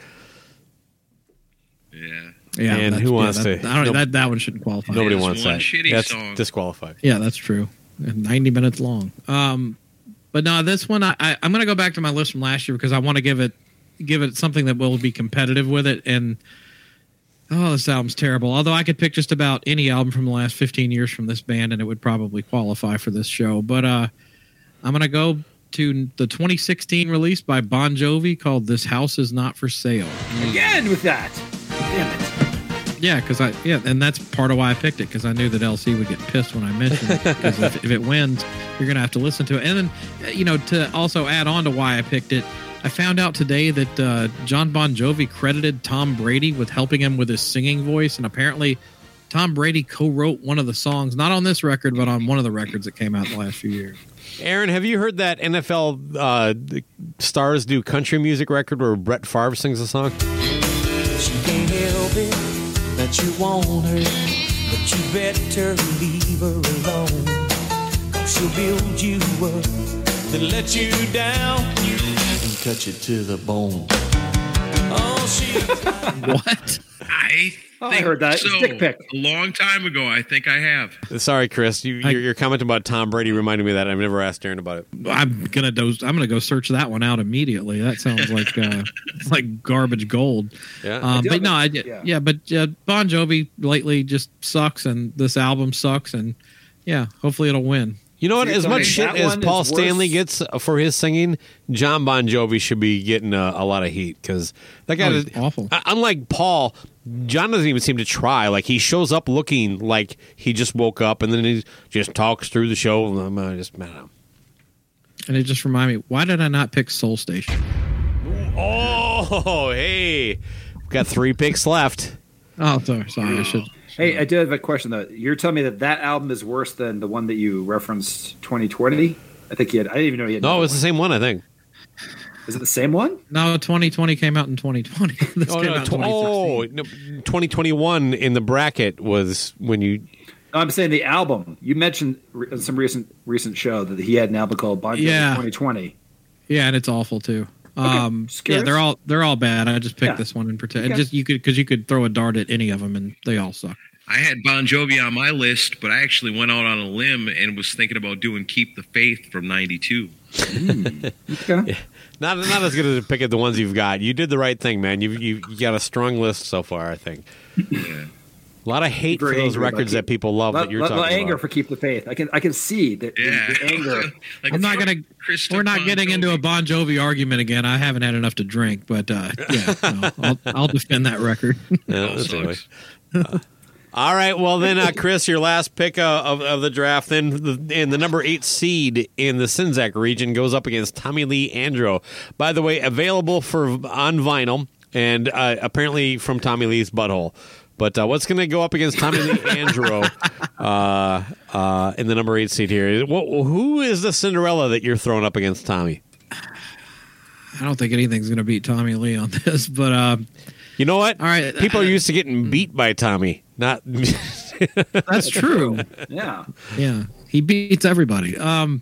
Yeah. yeah. and that's- who yeah, wants that, to- I don't, nope. that that one shouldn't qualify. Nobody There's wants one that. shitty That's song. disqualified. Yeah, that's true. And 90 minutes long. Um, but no, this one I, I I'm going to go back to my list from last year because I want to give it give it something that will be competitive with it. And oh, this album's terrible. Although I could pick just about any album from the last 15 years from this band, and it would probably qualify for this show. But uh, I'm going to go to the 2016 release by Bon Jovi called "This House Is Not for Sale." Again with that. Damn it. Yeah, because I yeah, and that's part of why I picked it because I knew that LC would get pissed when I mentioned it. Because if, if it wins, you're gonna have to listen to it. And then, uh, you know, to also add on to why I picked it, I found out today that uh, John Bon Jovi credited Tom Brady with helping him with his singing voice, and apparently, Tom Brady co-wrote one of the songs, not on this record, but on one of the records that came out the last few years. Aaron, have you heard that NFL uh, stars do country music record where Brett Favre sings a song? You want her, but you better leave her alone. Cause she'll build you up, then let you down, and cut you to the bone. She. [LAUGHS] What? I Oh, I heard that. so. Dick pic. A long time ago, I think I have. Sorry, Chris. You, I- your, your comment about Tom Brady reminded me of that. I've never asked Aaron about it. I'm gonna do, I'm gonna go search that one out immediately. That sounds like uh, [LAUGHS] like garbage gold. Yeah. Um, do but no, a- I, yeah. yeah. but uh, Bon Jovi lately just sucks, and this album sucks, and yeah, hopefully it'll win. You know what? As much shit as Paul Stanley worse? gets for his singing, John Bon Jovi should be getting a, a lot of heat because that guy Oh, is he's awful. Uh, Unlike Paul, John doesn't even seem to try. Like he shows up looking like he just woke up, and then he just talks through the show. And I'm uh, just, I don't know. And it just reminded me, why did I not pick Soul Station? Oh, hey, We've got three picks left. Oh, sorry, sorry, I should. Hey, I do have a question though. You're telling me that that album is worse than the one that you referenced, 2020? I think he had. I didn't even know he had. No, another it's the same one, I think. Is it the same one? No, 2020 came out in 2020. [LAUGHS] this Oh, came no, out tw- in oh no, 2021 in the bracket was when you. No, I'm saying the album. You mentioned re- in some recent recent show that he had an album called Bon Jovi Yeah. 2020. Yeah, and it's awful too. Um, just yeah, they're all they're all bad. I just picked Yeah. this one in particular. Okay. Just you could because you could throw a dart at any of them, and they all suck. I had Bon Jovi on my list, but I actually went out on a limb and was thinking about doing "Keep the Faith" from '92. [LAUGHS] Okay. Not not as good as picking the ones you've got. You did the right thing, man. You you, you got a strong list so far. I think. Yeah. A lot of hate for those records that people love Lot, that you're lot- talking lot of anger about. for keep the faith. I can I can see the, the- Yeah. the anger. [LAUGHS] Like, I'm not gonna. Chris We're not Bon getting into a Bon Jovi argument again. I haven't had enough to drink, but uh, yeah, no, I'll, I'll defend that record. [LAUGHS] Yeah, All that's sucks. anyway. All right. Well, then, uh, Chris, your last pick uh, of, of the draft. Then, the, and the number eight seed in the Czyszczon region goes up against Tommy Lee Andro. By the way, available for on vinyl and uh, apparently from Tommy Lee's butthole. But uh, what's going to go up against Tommy Lee [LAUGHS] Andro uh, uh, in the number eight seed here. What, who is the Cinderella that you're throwing up against Tommy? I don't think anything's going to beat Tommy Lee on [LAUGHS] this, but uh, You know what? All right, People uh, are used to getting beat by Tommy, not. [LAUGHS] that's true. Yeah. yeah, he beats everybody. Um,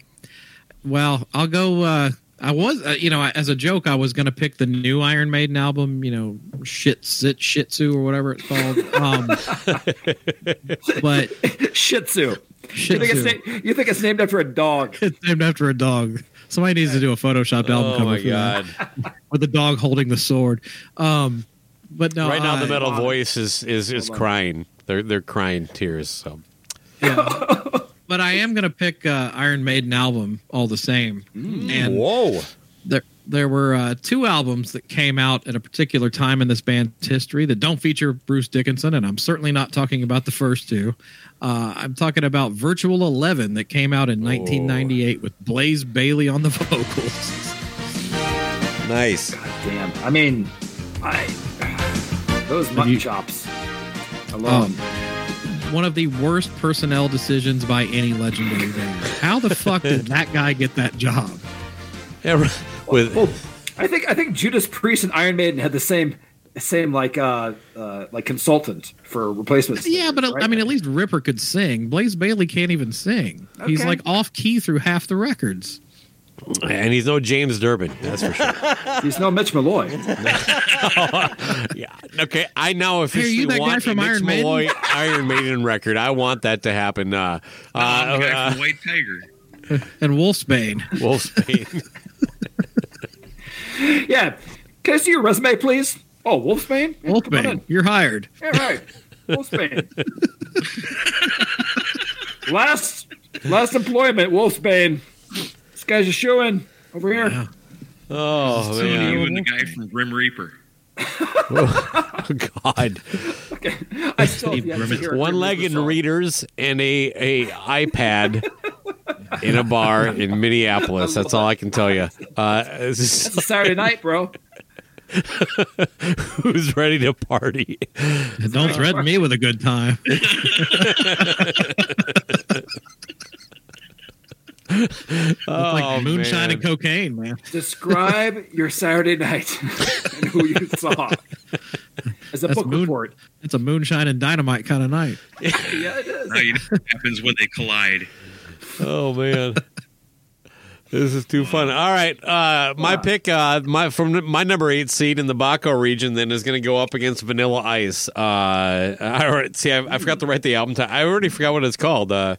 well, I'll go. Uh, I was, uh, you know, as a joke, I was going to pick the new Iron Maiden album. You know, shit, sit, shih tzu or whatever it's called. Um, [LAUGHS] but Shih Tzu. Shih you, think it's na- you think it's named after a dog? [LAUGHS] it's named after a dog. Somebody needs to do a photoshopped album oh cover my for that, god! with the dog holding the sword. Um, but no, right now, the metal Hold on. voice is is is Hold on. crying. They're they're crying tears. So Yeah. but I am going to pick uh, Iron Maiden album all the same. And whoa, there there were uh, two albums that came out at a particular time in this band's history that don't feature Bruce Dickinson, and I'm certainly not talking about the first two. Uh, I'm talking about Virtual Eleven that came out in 1998 with Blaze Bayley on the [LAUGHS] vocals. nice. God Damn. I mean, I those Have mutton you- chops alone. Um, one of the worst personnel decisions by any legendary band. How the fuck did [LAUGHS] that guy get that job? Yeah, right. with well, I think I think Judas Priest and Iron Maiden had the same same like uh, uh like consultant for replacements. Yeah, but uh, right? I mean, at least Ripper could sing. Blaze Bayley can't even sing. He's like off key through half the records. And he's no James Durbin. That's for sure. [LAUGHS] he's no Mitch Malloy. [LAUGHS] yeah. Okay. I now you officially that guy want from Mitch Iron Maiden? Malloy [LAUGHS] Iron Maiden record. I want that to happen. Uh, uh, I'm the guy uh, from White Tiger. And Wolfsbane. Wolfsbane. Yeah. Can I see your resume, please? Oh, Wolfsbane? Yeah, come on Wolfbane, you're hired. Yeah, right. Wolfsbane. last last employment, Wolfsbane. This guy's a shoe in over here. Yeah. oh So you and the guy from Grim Reaper. Oh, [LAUGHS] God. I still Steve have yet to Grimmett. hear a One Grim leg Reaper and song. readers and a a iPad [LAUGHS] in a bar in Minneapolis. That's all I can tell you. [LAUGHS] Uh, this is- a Saturday night, bro. who's ready to party? Don't threaten me with a good time. Oh, like moonshine man. and cocaine, man. Describe [LAUGHS] your Saturday night [LAUGHS] and who you saw. As a That's book moon- report. It's a moonshine and dynamite kind of night. [LAUGHS] Yeah, it is. Now you know what happens when they collide. Oh man. This is too fun. All right, uh, my pick, uh, my from my number eight seed in the Baco region, then is going to go up against Vanilla Ice. Uh, I already, see, I, I forgot to write the album. T- I already forgot what it's called. Uh,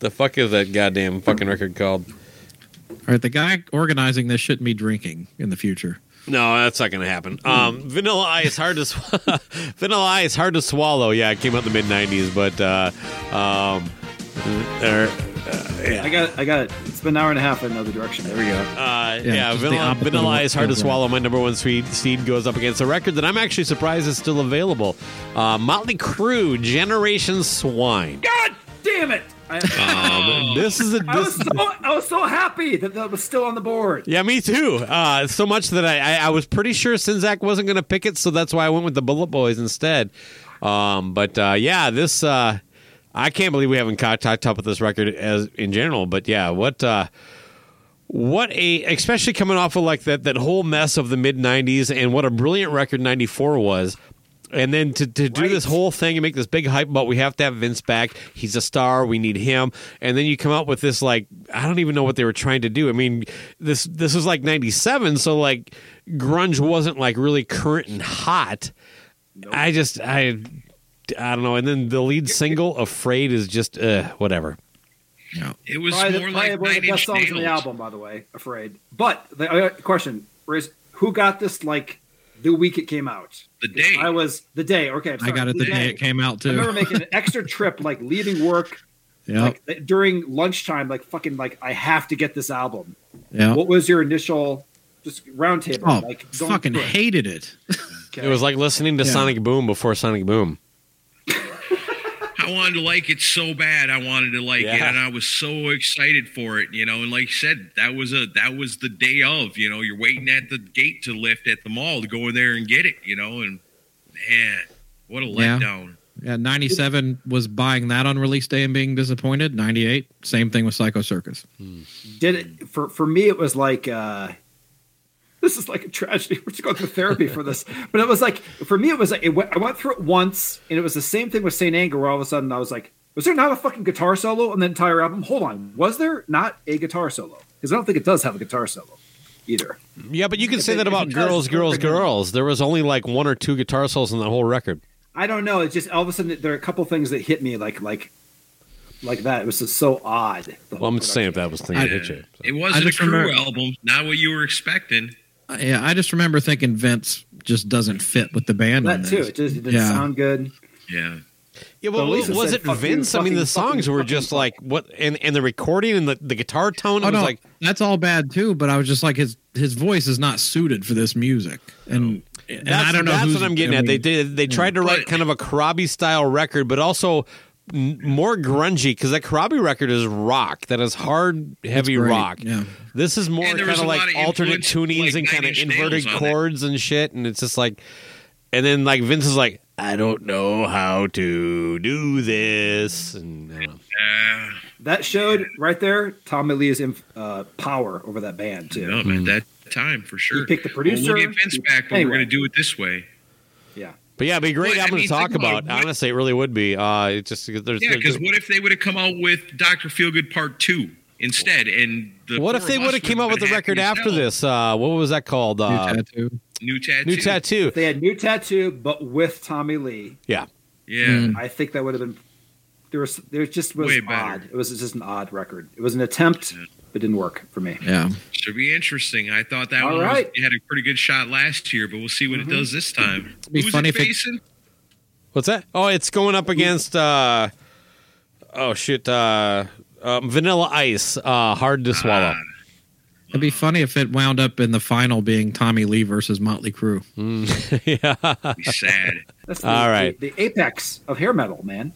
the fuck is that goddamn fucking record called? All right, the guy organizing this shouldn't be drinking in the future. No, that's not going to happen. Um, Vanilla Ice, hard to sw- [LAUGHS] Vanilla Ice, hard to swallow. Yeah, it came out in the mid '90s, but uh, um, er, uh, yeah. I got it. I got it. It's been an hour and a half in another direction. There we go. Uh, Yeah, yeah, just the vanilla, opposite of vanilla Ice, hard to swallow. My number one sweet seed goes up against a record that I'm actually surprised is still available. Uh, Motley Crue, Generation Swine. God damn it! I, This is a I was so I was so happy that that was still on the board. yeah, me too. Uh, so much that I, I, I was pretty sure Czyszczon wasn't going to pick it, so that's why I went with the Bullet Boys instead. Um, but uh, yeah, this uh, I can't believe we haven't caught talked up with this record as in general. But yeah, what uh, what a especially coming off of like that that whole mess of the mid '90s and what a brilliant record '94 was. And then to, to do this whole thing and make this big hype about we have to have Vince back. He's a star. We need him. And then you come out with this like I don't even know what they were trying to do. I mean, this this was like '97, so like grunge wasn't like really current and hot. I just I I don't know. And then the lead single, "Afraid," is just uh, whatever. It was Probably, more probably like one of Nine the best songs on the album, by the way. Afraid, but the I got a question is who got this like the week it came out? The day. I was the day. Okay, I'm I got it the day it came out too. I remember making an extra trip, like leaving work, Yeah, like during lunchtime, like fucking, like I have to get this album. yeah. What was your initial just roundtable? Oh, like fucking through it? hated it. Okay. It was like listening to Yeah. Sonic Boom before Sonic Boom. I wanted to like it so bad. I wanted to like it, and I was so excited for it. You know, and like you said, that was a that was the day of. You know, you're waiting at the gate to lift at the mall to go in there and get it. You know, and man, what a letdown. Yeah, 97 was buying that on release day and being disappointed. 98, same thing with Psycho Circus. Did it for for me? It was like uh, [LAUGHS] this is like a tragedy. We're just going through therapy for this, but it was like for me, it was like it went, I went through it once, and it was the same thing with Saint Anger, where all of a sudden I was like, was there not a fucking guitar solo on the entire album? Hold on, was there not a guitar solo? Because I don't think it does have a guitar solo either. Yeah, but you can If say it- that about girls, girls, don't bring it up. girls. There was only like one or two guitar solos in the whole record. I don't know. It's just all of a sudden there are a couple things that hit me like like like that. It was just so odd. Well, I'm just saying if that was thing that hit you. so. It wasn't I a just crew remember- album. Not what you were expecting. Yeah, I just remember thinking Vince just doesn't fit with the band. on that too. It just it didn't Yeah. sound good. Yeah. Yeah, well, Lisa was said, it "Fuck you, Vince? I mean, the fucking, songs fucking, were fucking, just fuck." like what, and and the recording and the, the guitar tone. It Oh was no, like that's all bad too. But I was just like his his voice is not suited for this music, and and that's, I don't know. That's who's- what I'm getting I at. They mean, did. They tried to write kind of a Corabi style record, but also n- more grungy because that Corabi record is rock. That is hard, heavy rock. yeah. This is more kind of like alternate tunings like and kind of inverted Nails it. chords and shit, and it's just like, and then like Vince is like, I don't know how to do this, and I don't know. Uh, That showed right there Tommy Lee's inf- uh, power over that band too. no, at that time for sure. picked the Well, producer. we'll get Vince back, but Anyway. we're going to do it this way. Yeah. But yeah, it'd be a great Well, I album mean, to talk about about. what- Honestly, it really would be. Uh, it's just there's, Yeah, because what if they would have come out with Doctor Feelgood Part Two instead? And the what if they would have came out with the record after hell. this? Uh, what was that called? New Uh, tattoo. New tattoo. New tattoo. If they had new tattoo, but with Tommy Lee, Yeah. Yeah. Mm. I think that would have been. There was there just was Way better. odd. It was just an odd record. It was an attempt, but didn't work for me. Yeah, Should be interesting. I thought that All one was, had a pretty good shot last year, but we'll see what it does this time. It'd be Who's funny it if it- facing? What's that? Oh, it's going up against. Uh, oh shit! Uh, um, Vanilla Ice. Uh, hard to swallow. Ah, it'd be funny if it wound up in the final being Tommy Lee versus Motley Crue. [LAUGHS] yeah. be sad. That's the, All right. the, the apex of hair metal, man.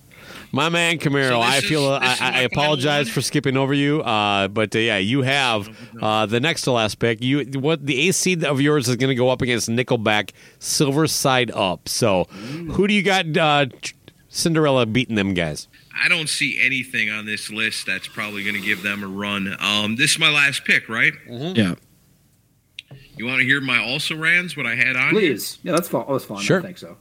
My man Camaro, So I feel is I, I apologize for skipping over you, uh, but uh, yeah, you have uh, the next to last pick. You what the AC of yours is going to go up against Nickelback, Silver Side Up. So, who do you got? Uh, Cinderella beating them guys. I don't see anything on this list that's probably going to give them a run. Um, this is my last pick, right? Yeah, You want to hear my also rans? What I had on? here? Please, yeah, that's fun. Oh, that's fun. Sure. I think so.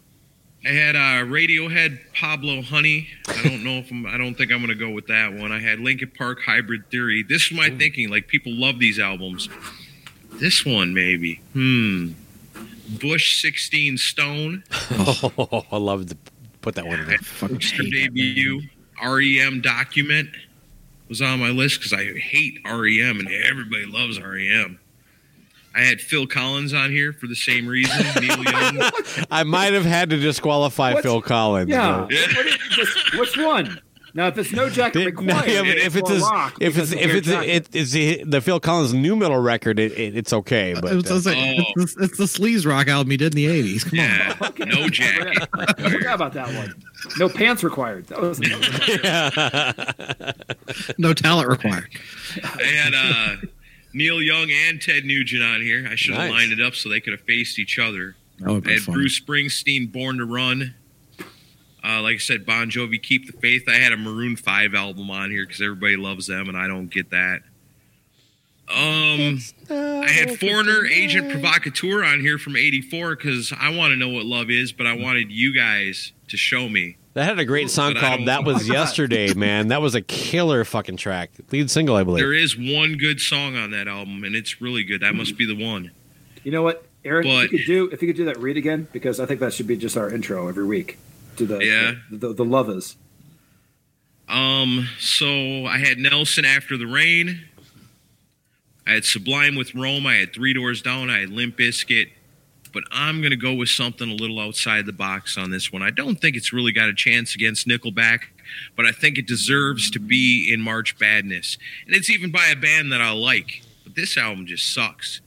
I had uh, Radiohead, Pablo Honey. I don't know if I'm. I don't think I'm going to go with that one. I had Linkin Park, Hybrid Theory. This is my thinking. Like people love these albums. This one maybe. Hmm. Bush 16 Stone. [LAUGHS] Oh, I love to put that one in there. fucking that debut. REM Document was on my list because I hate REM and everybody loves REM. I had Phil Collins on here for the same reason. [LAUGHS] Neil Young. I might have had to disqualify What? Phil Collins. Yeah. Yeah. What is- just- which one? Now, if it's no jacket Did- required, no, yeah, but if it's or rock, if it's if it's jacket. it, it's the, the Phil Collins new metal record, it, it, it's okay. But uh, gonna say, Oh. it's, it's the sleaze rock album he did in the '80s. Come Yeah. [LAUGHS] Okay. No jacket. I forgot about that one. No pants required. That was, [LAUGHS] on, no talent required. I had uh, Neil Young and Ted Nugent on here. I should have Nice. lined it up so they could have faced each other. That would I be had fun. Bruce Springsteen, Born to Run. Uh, like I said, Bon Jovi, Keep the Faith. I had a Maroon Five album on here because everybody loves them, and I don't get that. Um, I had Foreigner, Agent Provocateur on here from '84 because I want to know what love is, but I wanted you guys to show me. That had a great song But called "That Was Yesterday." [LAUGHS] Man, that was a killer fucking track. Lead single, I believe. There is one good song on that album, and it's really good. That must be the one. you know what, Aaron? But- if you could do if you could do that read again because I think that should be just our intro every week to the Yeah. the, the, the lovers. Um, so I had Nelson after the rain. I had Sublime with Rome. I had Three Doors Down. I had Limp Bizkit. But I'm going to go with something a little outside the box on this one. I don't think it's really got a chance against Nickelback, but I think it deserves to be in March Badness. And it's even by a band that I like. But this album just sucks.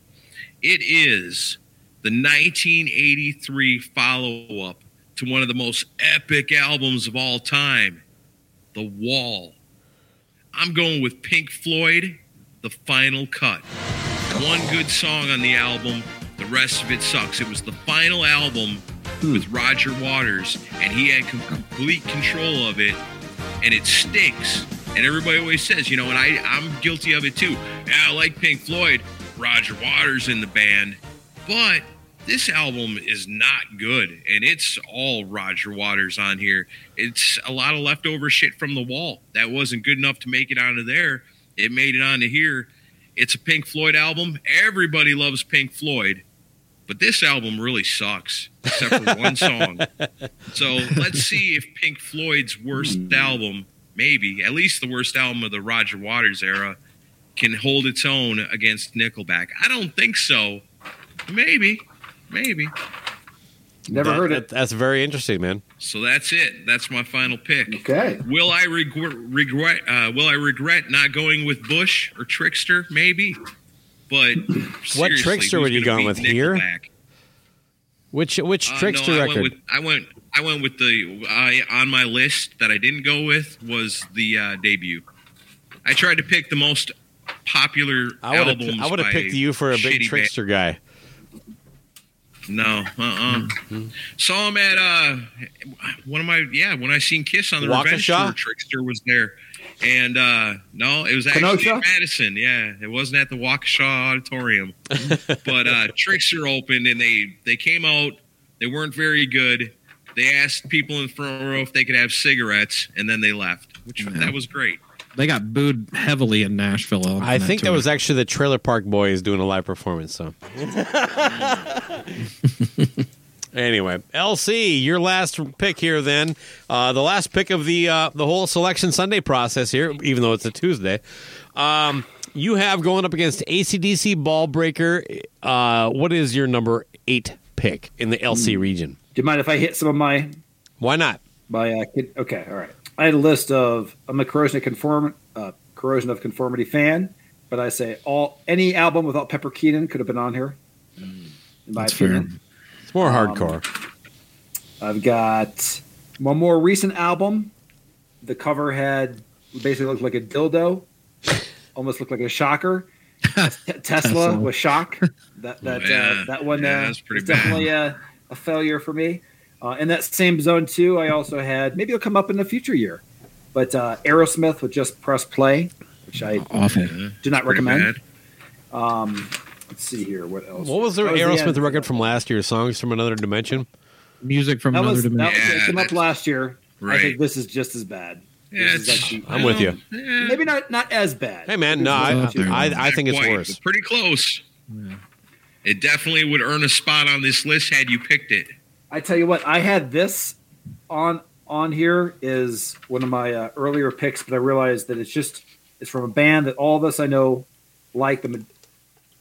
It is the 1983 follow up to one of the most epic albums of all time. The Wall. I'm going with Pink Floyd, The Final Cut. One good song on the album, the rest of it sucks. It was the final album hmm. with Roger Waters, and he had com- complete control of it, and it stinks. And everybody always says, you know, and I, I'm guilty of it too. Yeah, I like Pink Floyd, Roger Waters in the band, but this album is not good, and it's all Roger Waters on here. It's a lot of leftover shit from the wall that wasn't good enough to make it onto there. It made it onto here. It's a Pink Floyd album. Everybody loves Pink Floyd, but this album really sucks, except for one [LAUGHS] song. So let's see if Pink Floyd's worst album, maybe at least the worst album of the Roger Waters era, can hold its own against Nickelback. I don't think so. Maybe, maybe. Never That- heard that- it. That's very interesting, man. So that's it. That's my final pick. Okay. Will I regret? regret uh, will I regret not going with Bush or Trickster? Maybe. But What Trickster would you gone with here? Which which Uh, trickster no, I record? Went with, I went. I went with the. I on my list that I didn't go with was the uh, debut. I tried to pick the most popular I would albums. I would have picked you for a big trickster guy. No, uh, uh Saw him at uh, one of my yeah when I seen Kiss on the Revenge Waukesha? tour. Trickster was there, and uh no, it was actually Kenosha? in Madison. Yeah, it wasn't at the Waukesha Auditorium, [LAUGHS] but uh Trickster opened and they they came out. They weren't very good. They asked people in the front row if they could have cigarettes, and then they left, which that was great. They got booed heavily in Nashville. on I think that tour. was actually the Trailer Park Boys doing a live performance. So, [LAUGHS] [LAUGHS] anyway, LC, your last pick here. Then uh, the last pick of the uh, the whole selection Sunday process here, even though it's a Tuesday. Um, you have going up against ACDC Ballbreaker. Uh, what is your number eight pick in the LC region? Do you mind if I hit some of my Why not? my? Uh, kid? Okay, all right. I had a list of I'm a corrosion of conform uh, corrosion of conformity fan, but I say all any album without Pepper Keenan could have been on here. In my That's fair. opinion. It's more Um, hardcore. I've got one more recent album. The cover had basically looked like a dildo, almost looked like a shocker. [LAUGHS] Tesla, Tesla. with shock. That that Yeah. uh, that one Yeah, uh, that's pretty was definitely a, a failure for me. Uh, in that same zone too, I also had maybe it'll come up in the future year, but uh, Aerosmith with just press play, which I awful. Do not pretty recommend. Um, let's see here, what else? What was the That the Aerosmith end. record from last year? Songs from Another Dimension. Music from That another was that, dimension. was- Yeah, came up last year. I think this is just as bad. Yeah, This actually- I'm with you. Yeah, maybe not not as bad. Hey man, no, I I. I think it's worse. but Pretty close. It definitely would earn a spot on this list had you picked it. I tell you what, I had this on on here is one of my uh, earlier picks, but I realized that it's just it's from a band that all of us I know like the ma-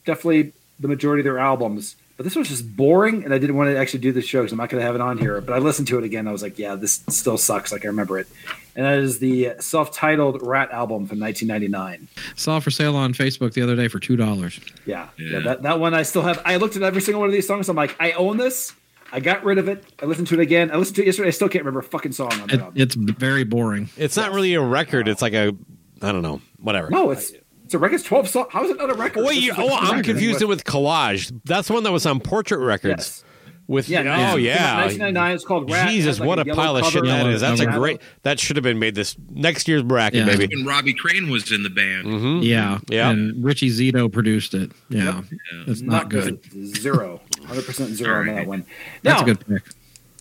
definitely the majority of their albums. But this was just boring, and I didn't want to actually do the show because I'm not going to have it on here. But I listened to it again. I was like, yeah, this still sucks. Like I remember it, and that is the self-titled Ratt album from 1999. Saw for sale on Facebook the other day for two dollars. Yeah, yeah. Yeah. that, that one I still have. I looked at every single one of these songs. I'm like, I own this. I got rid of it. I listened to it again. I listened to it yesterday. I still can't remember a fucking song on It, that. it's very boring. It's not really a record. It's like a I don't know, whatever. no, it's it's a record. It's 12 songs. How is it not a record? Oh, wait, you, is a oh, I'm record. confused it with Collage. That's the one that was on Portrait Records. Yes. With Yeah, oh yeah, 1999. It's called Ratt. Jesus, like, what a a pile of shit that is. That's a great. That should have been made this next year's bracket, Yeah. baby. And Robbie Crane was in the band. Mm-hmm. Yeah, Yeah. And Richie Zito produced it. Yeah, it's not, Not good. good. Zero. 100 percent zero on that right. one. That's a good pick.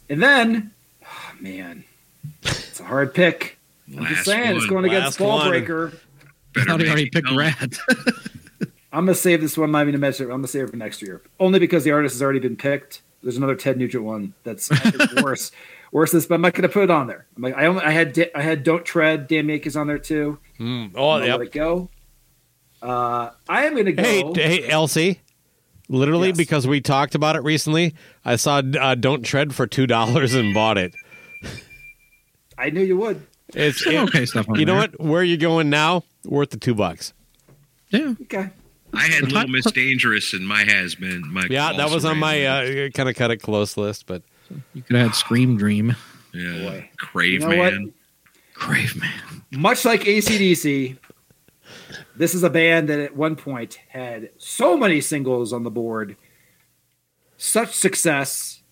And then, oh, man, it's a hard pick. I'm just Last saying, it's going against Last one. Ballbreaker. I thought he already picked know. Ratt. [LAUGHS] I'm gonna save this one. I'm not even gonna mention it. I'm gonna save it for next year, only because the artist has already been picked. There's another Ted Nugent one that's [LAUGHS] worse, worse than this, but I'm not gonna put it on there. I'm like, I only, I had I had Don't Tread. Damn Yankees on there too. Mm. Oh, gonna let it go. Uh, I am gonna go. Hey, hey, LC. Literally, Yes. because we talked about it recently, I saw uh, "Don't Tread" for two dollars and bought it. I knew you would. It's it- okay stuff on You know what? Where you going now? Worth the two bucks. Yeah, Okay. I had Little Miss Dangerous in my has been. My Yeah, that was on my raised uh, kind of cut it close list, but you could have had Scream Dream. yeah. Boy. Crave You know what? Man. Craveman. Much like ACDC, this is a band that at one point had so many singles on the board, such success,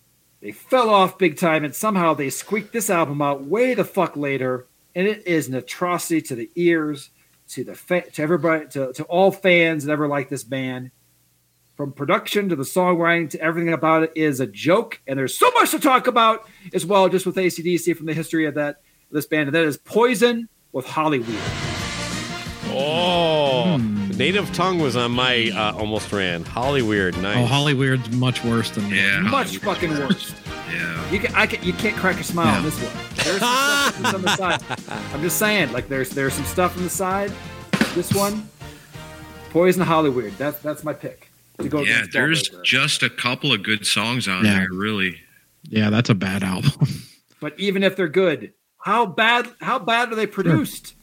They fell off big time, and somehow they squeaked this album out way the fuck later, and it is an atrocity to the ears, to the fa- to everybody, to, to all fans that ever liked this band. From production to the songwriting to everything about it is a joke, and there's so much to talk about as well, just with ACDC from the history of that this band, and that is Poison with Hollyweird. Oh, native tongue was on my uh, almost ran. Hollyweird, nice. Oh, Hollyweird's much worse than that. Yeah. Much fucking worse. [LAUGHS] Yeah. You can, I can, you can't crack a smile on this one. There's some stuff on the [LAUGHS] side. I'm just saying, like there's there's some stuff on the side. This one, Poison Hollyweird. That's that's my pick. To go Yeah, there's Ballbreaker. just a couple of good songs on Yeah. there, really. Yeah, that's a bad album. [LAUGHS] But even if they're good, how bad how bad are they produced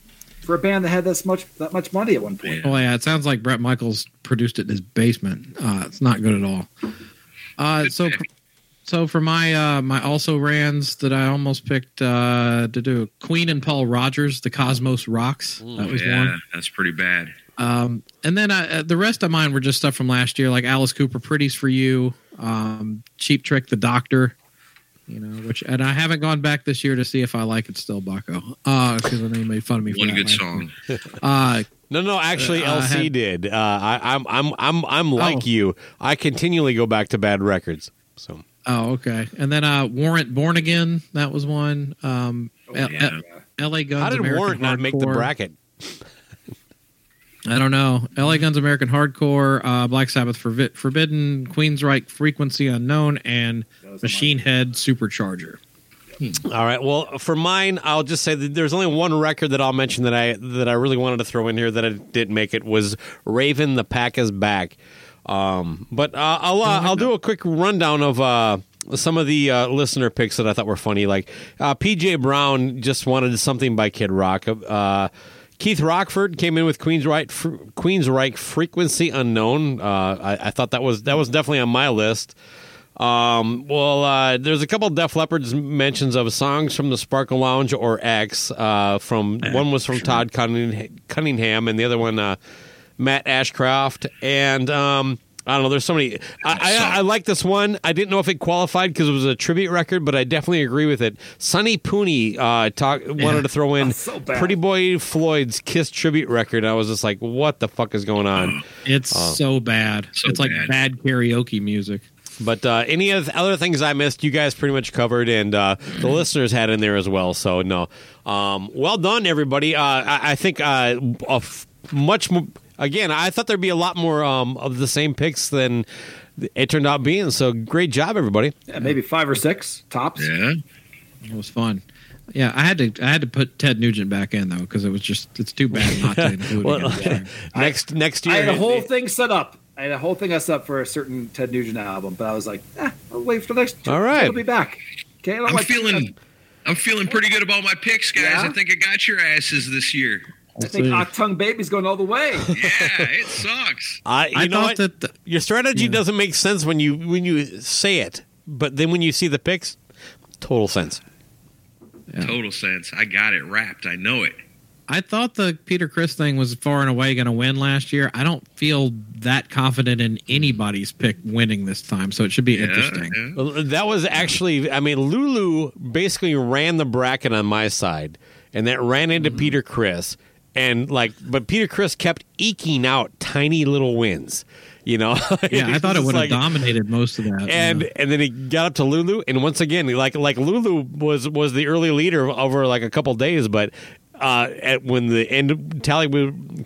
for a band that had this much that much money at one point? Oh yeah, it sounds like Bret Michaels produced it in his basement. Uh, it's not good at all. Uh, so, so for my uh, my also rans that I almost picked uh, to do Queen and Paul Rodgers, the Cosmos Rocks. that was yeah, one. that's pretty bad. Um, and then uh, the rest of mine were just stuff from last year, like Alice Cooper, "Pretties for You," um, "Cheap Trick," "The Doctor." You know, which and I haven't gone back this year to see if I like it still, Bucko. Uh, because I know you made fun of me. For One good song. [LAUGHS] Uh, No, no, actually, Uh, I LC had- did. Uh, I, I'm, I'm, I'm, I'm like Oh. you. I continually go back to bad records. So Oh, okay. And then uh Warrant Born Again, that was one. Um L- yeah. L- LA Guns how did American Warrant not make the Hardcore. bracket? I don't know. LA Guns American Hardcore, uh Black Sabbath Forbi- Forbidden, Queensryche Frequency Unknown and Machine Head Supercharger. All right. Well, for mine, I'll just say that there's only one record that I'll mention that I that I really wanted to throw in here that I didn't make it was Raven. The Pack is back. Um, but uh, I'll uh, I'll do a quick rundown of uh, some of the uh, listener picks that I thought were funny. Like uh, PJ Brown just wanted something by Kid Rock. Uh, Keith Rockford came in with Queensryche Fr- Queensryche Frequency Unknown. Uh, I, I thought that was that was definitely on my list. Um, well, uh, there's a couple Def Leppard's mentions of songs from the Sparkle Lounge or X. Uh, from one was from Todd Cunningham, and the other one uh, Matt Ashcroft. And um, I don't know. There's so many. I, I, I like this one. I didn't know if it qualified because it was a tribute record, but I definitely agree with it. Sonny Pooney uh, talk, wanted to throw in That's [LAUGHS] so. Pretty Boy Floyd's Kiss tribute record. I was just like, what the fuck is going on? [CLEARS THROAT] It's so bad. So it's like bad. bad karaoke music. But uh, any of the other things I missed, you guys pretty much covered, and uh, the listeners had in there as well. So no, um, well done, everybody. Uh, I, I think uh, a f- much mo- again. I thought there'd be a lot more um, of the same picks than it turned out being. So great job, everybody. Yeah, maybe five or six tops. Yeah. It was fun. Yeah, I had to I had to put Ted Nugent back in though because it was just it's too bad not to [LAUGHS] include Well, him. [LAUGHS] next next year, I had a whole thing set up. I had a whole thing set up for a certain Ted Nugent album, but I was like, eh, I'll wait for the next. All right. I'll be back. Okay, I don't I'm like- feeling I'm feeling pretty good about my picks, guys. Yeah? I think I got your asses this year. I think see. Achtung Baby's going all the way. [LAUGHS] Yeah, it sucks. I, you I know thought what? that the- Your strategy doesn't make sense when you when you say it, but then when you see the picks, total sense. Yeah. Total sense. I got it wrapped. I know it. I thought the Peter Criss thing was far and away going to win last year. I don't feel that confident in anybody's pick winning this time, so it should be Yeah, interesting. yeah. Well, That was actually, I mean, Lulu basically ran the bracket on my side, and that ran into mm-hmm. Peter Criss, and like, but Peter Criss kept eking out tiny little wins, you know. [LAUGHS] Yeah, I thought it would have like- dominated most of that. And yeah. and then he got up to Lulu, and once again, like like Lulu was was the early leader over like a couple days, but. Uh, at, when the end tally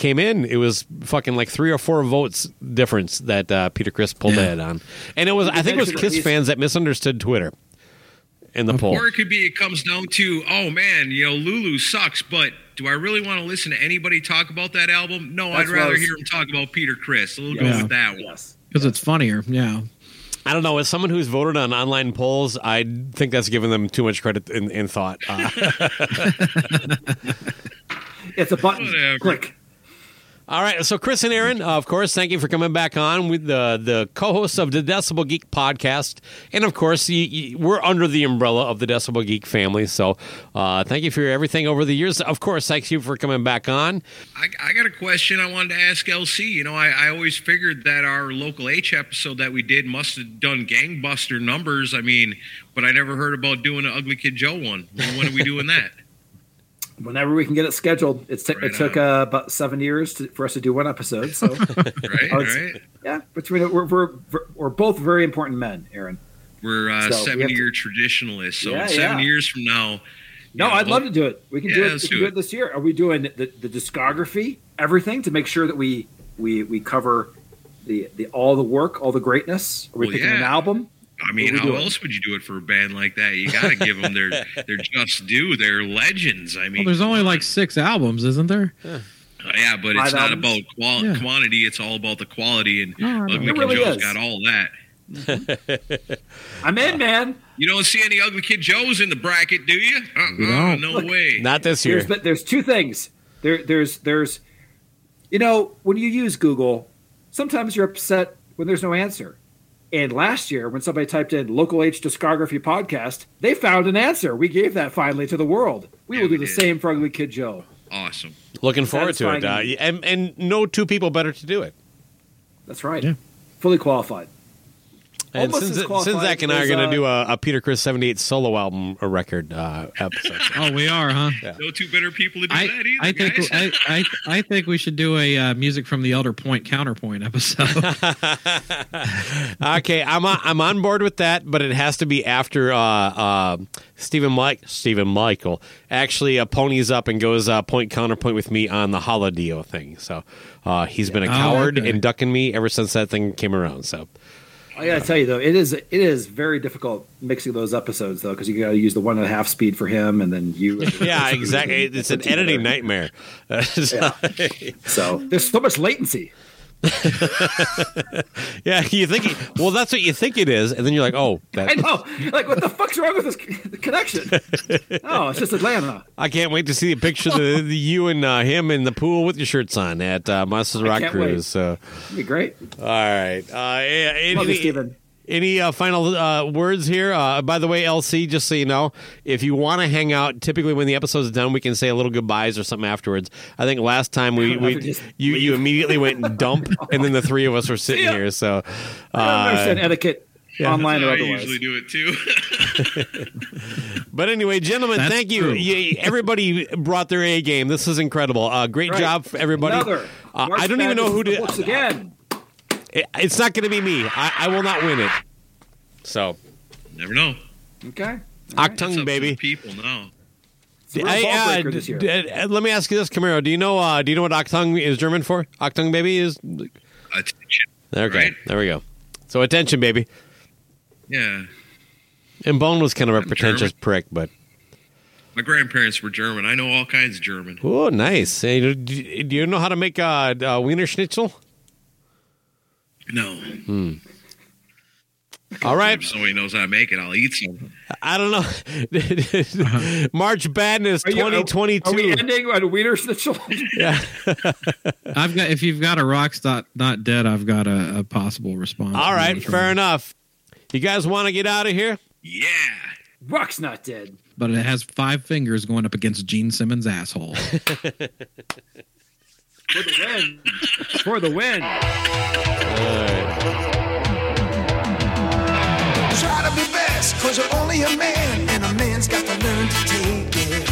came in, it was fucking like three or four votes difference that uh, Peter Criss pulled Yeah. ahead on, and it was I think it was Kiss fans that misunderstood Twitter in the poll. Or it could be it comes down to, oh man, you know, Lulu sucks, but do I really want to listen to anybody talk about that album? No, That's I'd rather was- hear him talk about Peter Criss. We'll go with that one. yes. because it's funnier. Yeah. I don't know. As someone who's voted on online polls, I think that's giving them too much credit in, in thought. Uh, [LAUGHS] It's a button. Whatever. Click. All right, so Chris and Aaron, uh, of course, thank you for coming back on with the the co-hosts of the Decibel Geek podcast, and of course, you, you, we're under the umbrella of the Decibel Geek family. So, uh, thank you for everything over the years. Of course, thanks you for coming back on. I, I got a question I wanted to ask LC. You know, I, I always figured that our local H episode that we did must have done gangbuster numbers. I mean, but I never heard about doing an Ugly Kid Joe one. When, when are we doing that? [LAUGHS] Whenever we can get it scheduled. It's t- Right it took uh, about seven years to, for us to do one episode. So [LAUGHS] Right, [LAUGHS] right. yeah, between we're, we're we're both very important men, Aaron. We're uh, So, we have seven to- year traditionalists. So Yeah, seven yeah. years from now, No, you know, I'd love to do it. We can do it. let's We can do do it. it this year. Are we doing the, the discography, everything, to make sure that we we we cover the the all the work, all the greatness? Are we Well, picking an album? I mean, how doing? else would you do it for a band like that? You got to give them their [LAUGHS] their just due. They're legends. I mean, Well, there's only like six albums, isn't there? Uh, yeah, but it's Five not albums? about qual- Yeah. quantity. It's all about the quality. And No, I. Ugly Kid really Joe's is. got all that. [LAUGHS] I'm in, man. You don't see any Ugly Kid Joes in the bracket, do you? Uh-uh, don't. no Look, way. Not this year. There's but there's two things. There there's there's you know when you use Google, sometimes you're upset when there's no answer. And last year, when somebody typed in local H discography podcast, they found an answer. We gave that finally to the world. We Yeah, will do the did. same for Ugly Kid Joe. awesome. Looking forward to it, uh, and and no two people better to do it. That's right. Yeah. Fully qualified. And Almost since, as since Zach and I are going to uh, do a, a Peter Criss '78 solo album a record uh, episode. [LAUGHS] Oh, we are, huh? No two better people to do I, that either, I think guys. I, I I think we should do a uh, music from the Elder Point counterpoint episode. [LAUGHS] [LAUGHS] okay, I'm on, I'm on board with that, but it has to be after uh, uh, Stephen Mike Stephen Michael actually uh, ponies up and goes uh, point counterpoint with me on the Holodeal thing. So uh, he's been a Oh, coward okay. and ducking me ever since that thing came around. So I gotta tell you though, it is it is very difficult mixing those episodes though because you gotta use the one and a half speed for him and then you. [LAUGHS] yeah, exactly. It's an editing nightmare. [LAUGHS] So there's so much latency. [LAUGHS] yeah, you think well, that's what you think it is, and then you're like, oh, that, I know. Like, what the fuck's wrong with this connection? [LAUGHS] Oh, it's just Atlanta. I can't wait to see a picture of the, [LAUGHS] the you and uh, him in the pool with your shirts on at uh, Monsters Rock Cruise. wait. So, It'd be great. all right. Uh, any, Love you, Steven. Any uh, final uh, words here? Uh, by the way, LC, just so you know, if you want to hang out, typically when the episode's done, we can say a little goodbyes or something afterwards. I think last time we, [LAUGHS] we Just you you immediately went and dump, [LAUGHS] and then the three of us were sitting ya. here. So, I don't understand uh, etiquette online That's or how I usually do it too. [LAUGHS] but anyway, gentlemen, That's thank you. you. Everybody brought their A game. This is incredible. Uh, great Right. job for everybody. Uh, I don't even know who Madness did. books again. It- it's not going to be me. I, I will not win it. So, Never know. Okay. It's Achtung, up to baby. people now. It's a real I- uh, breaker this d- d- let me ask you this, Camaro. Do you know? Uh, do you know what Achtung is German for? Achtung, baby is. Attention. Okay, Right. there we go. So attention, baby. Yeah. And Bono was kind of a I'm pretentious German. prick, but My grandparents were German. I know all kinds of German. oh, nice. Hey, do, do you know how to make a uh, uh, Wiener Schnitzel? No. Hmm. All right. If somebody knows how to make it, I'll eat some. I don't know. [LAUGHS] March Badness Are are- 2022. Are we ending on a Wiener Schnitzel? yeah. [LAUGHS] I've got if you've got a rock's not not dead, I've got a, a possible response. All right, fair enough. You guys want to get out of here? Yeah. Rock's not dead. But it has five fingers going up against Gene Simmons' asshole. [LAUGHS] For the win. For the win. Try to be best, cause you're only a man, and a man's got to learn to take it.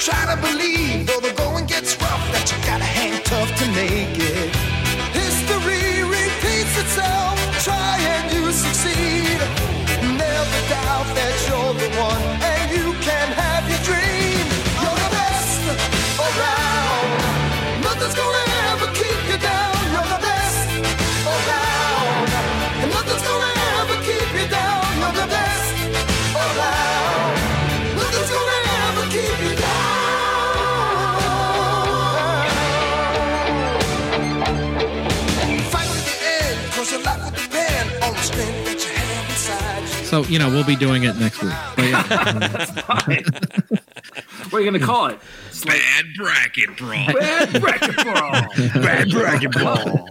Try to believe, though the going gets rough, that you So you know we'll be doing it next week. But yeah, [LAUGHS] What are you going to call it? It's like Bad bracket brawl. bad bracket brawl. Bad bracket brawl.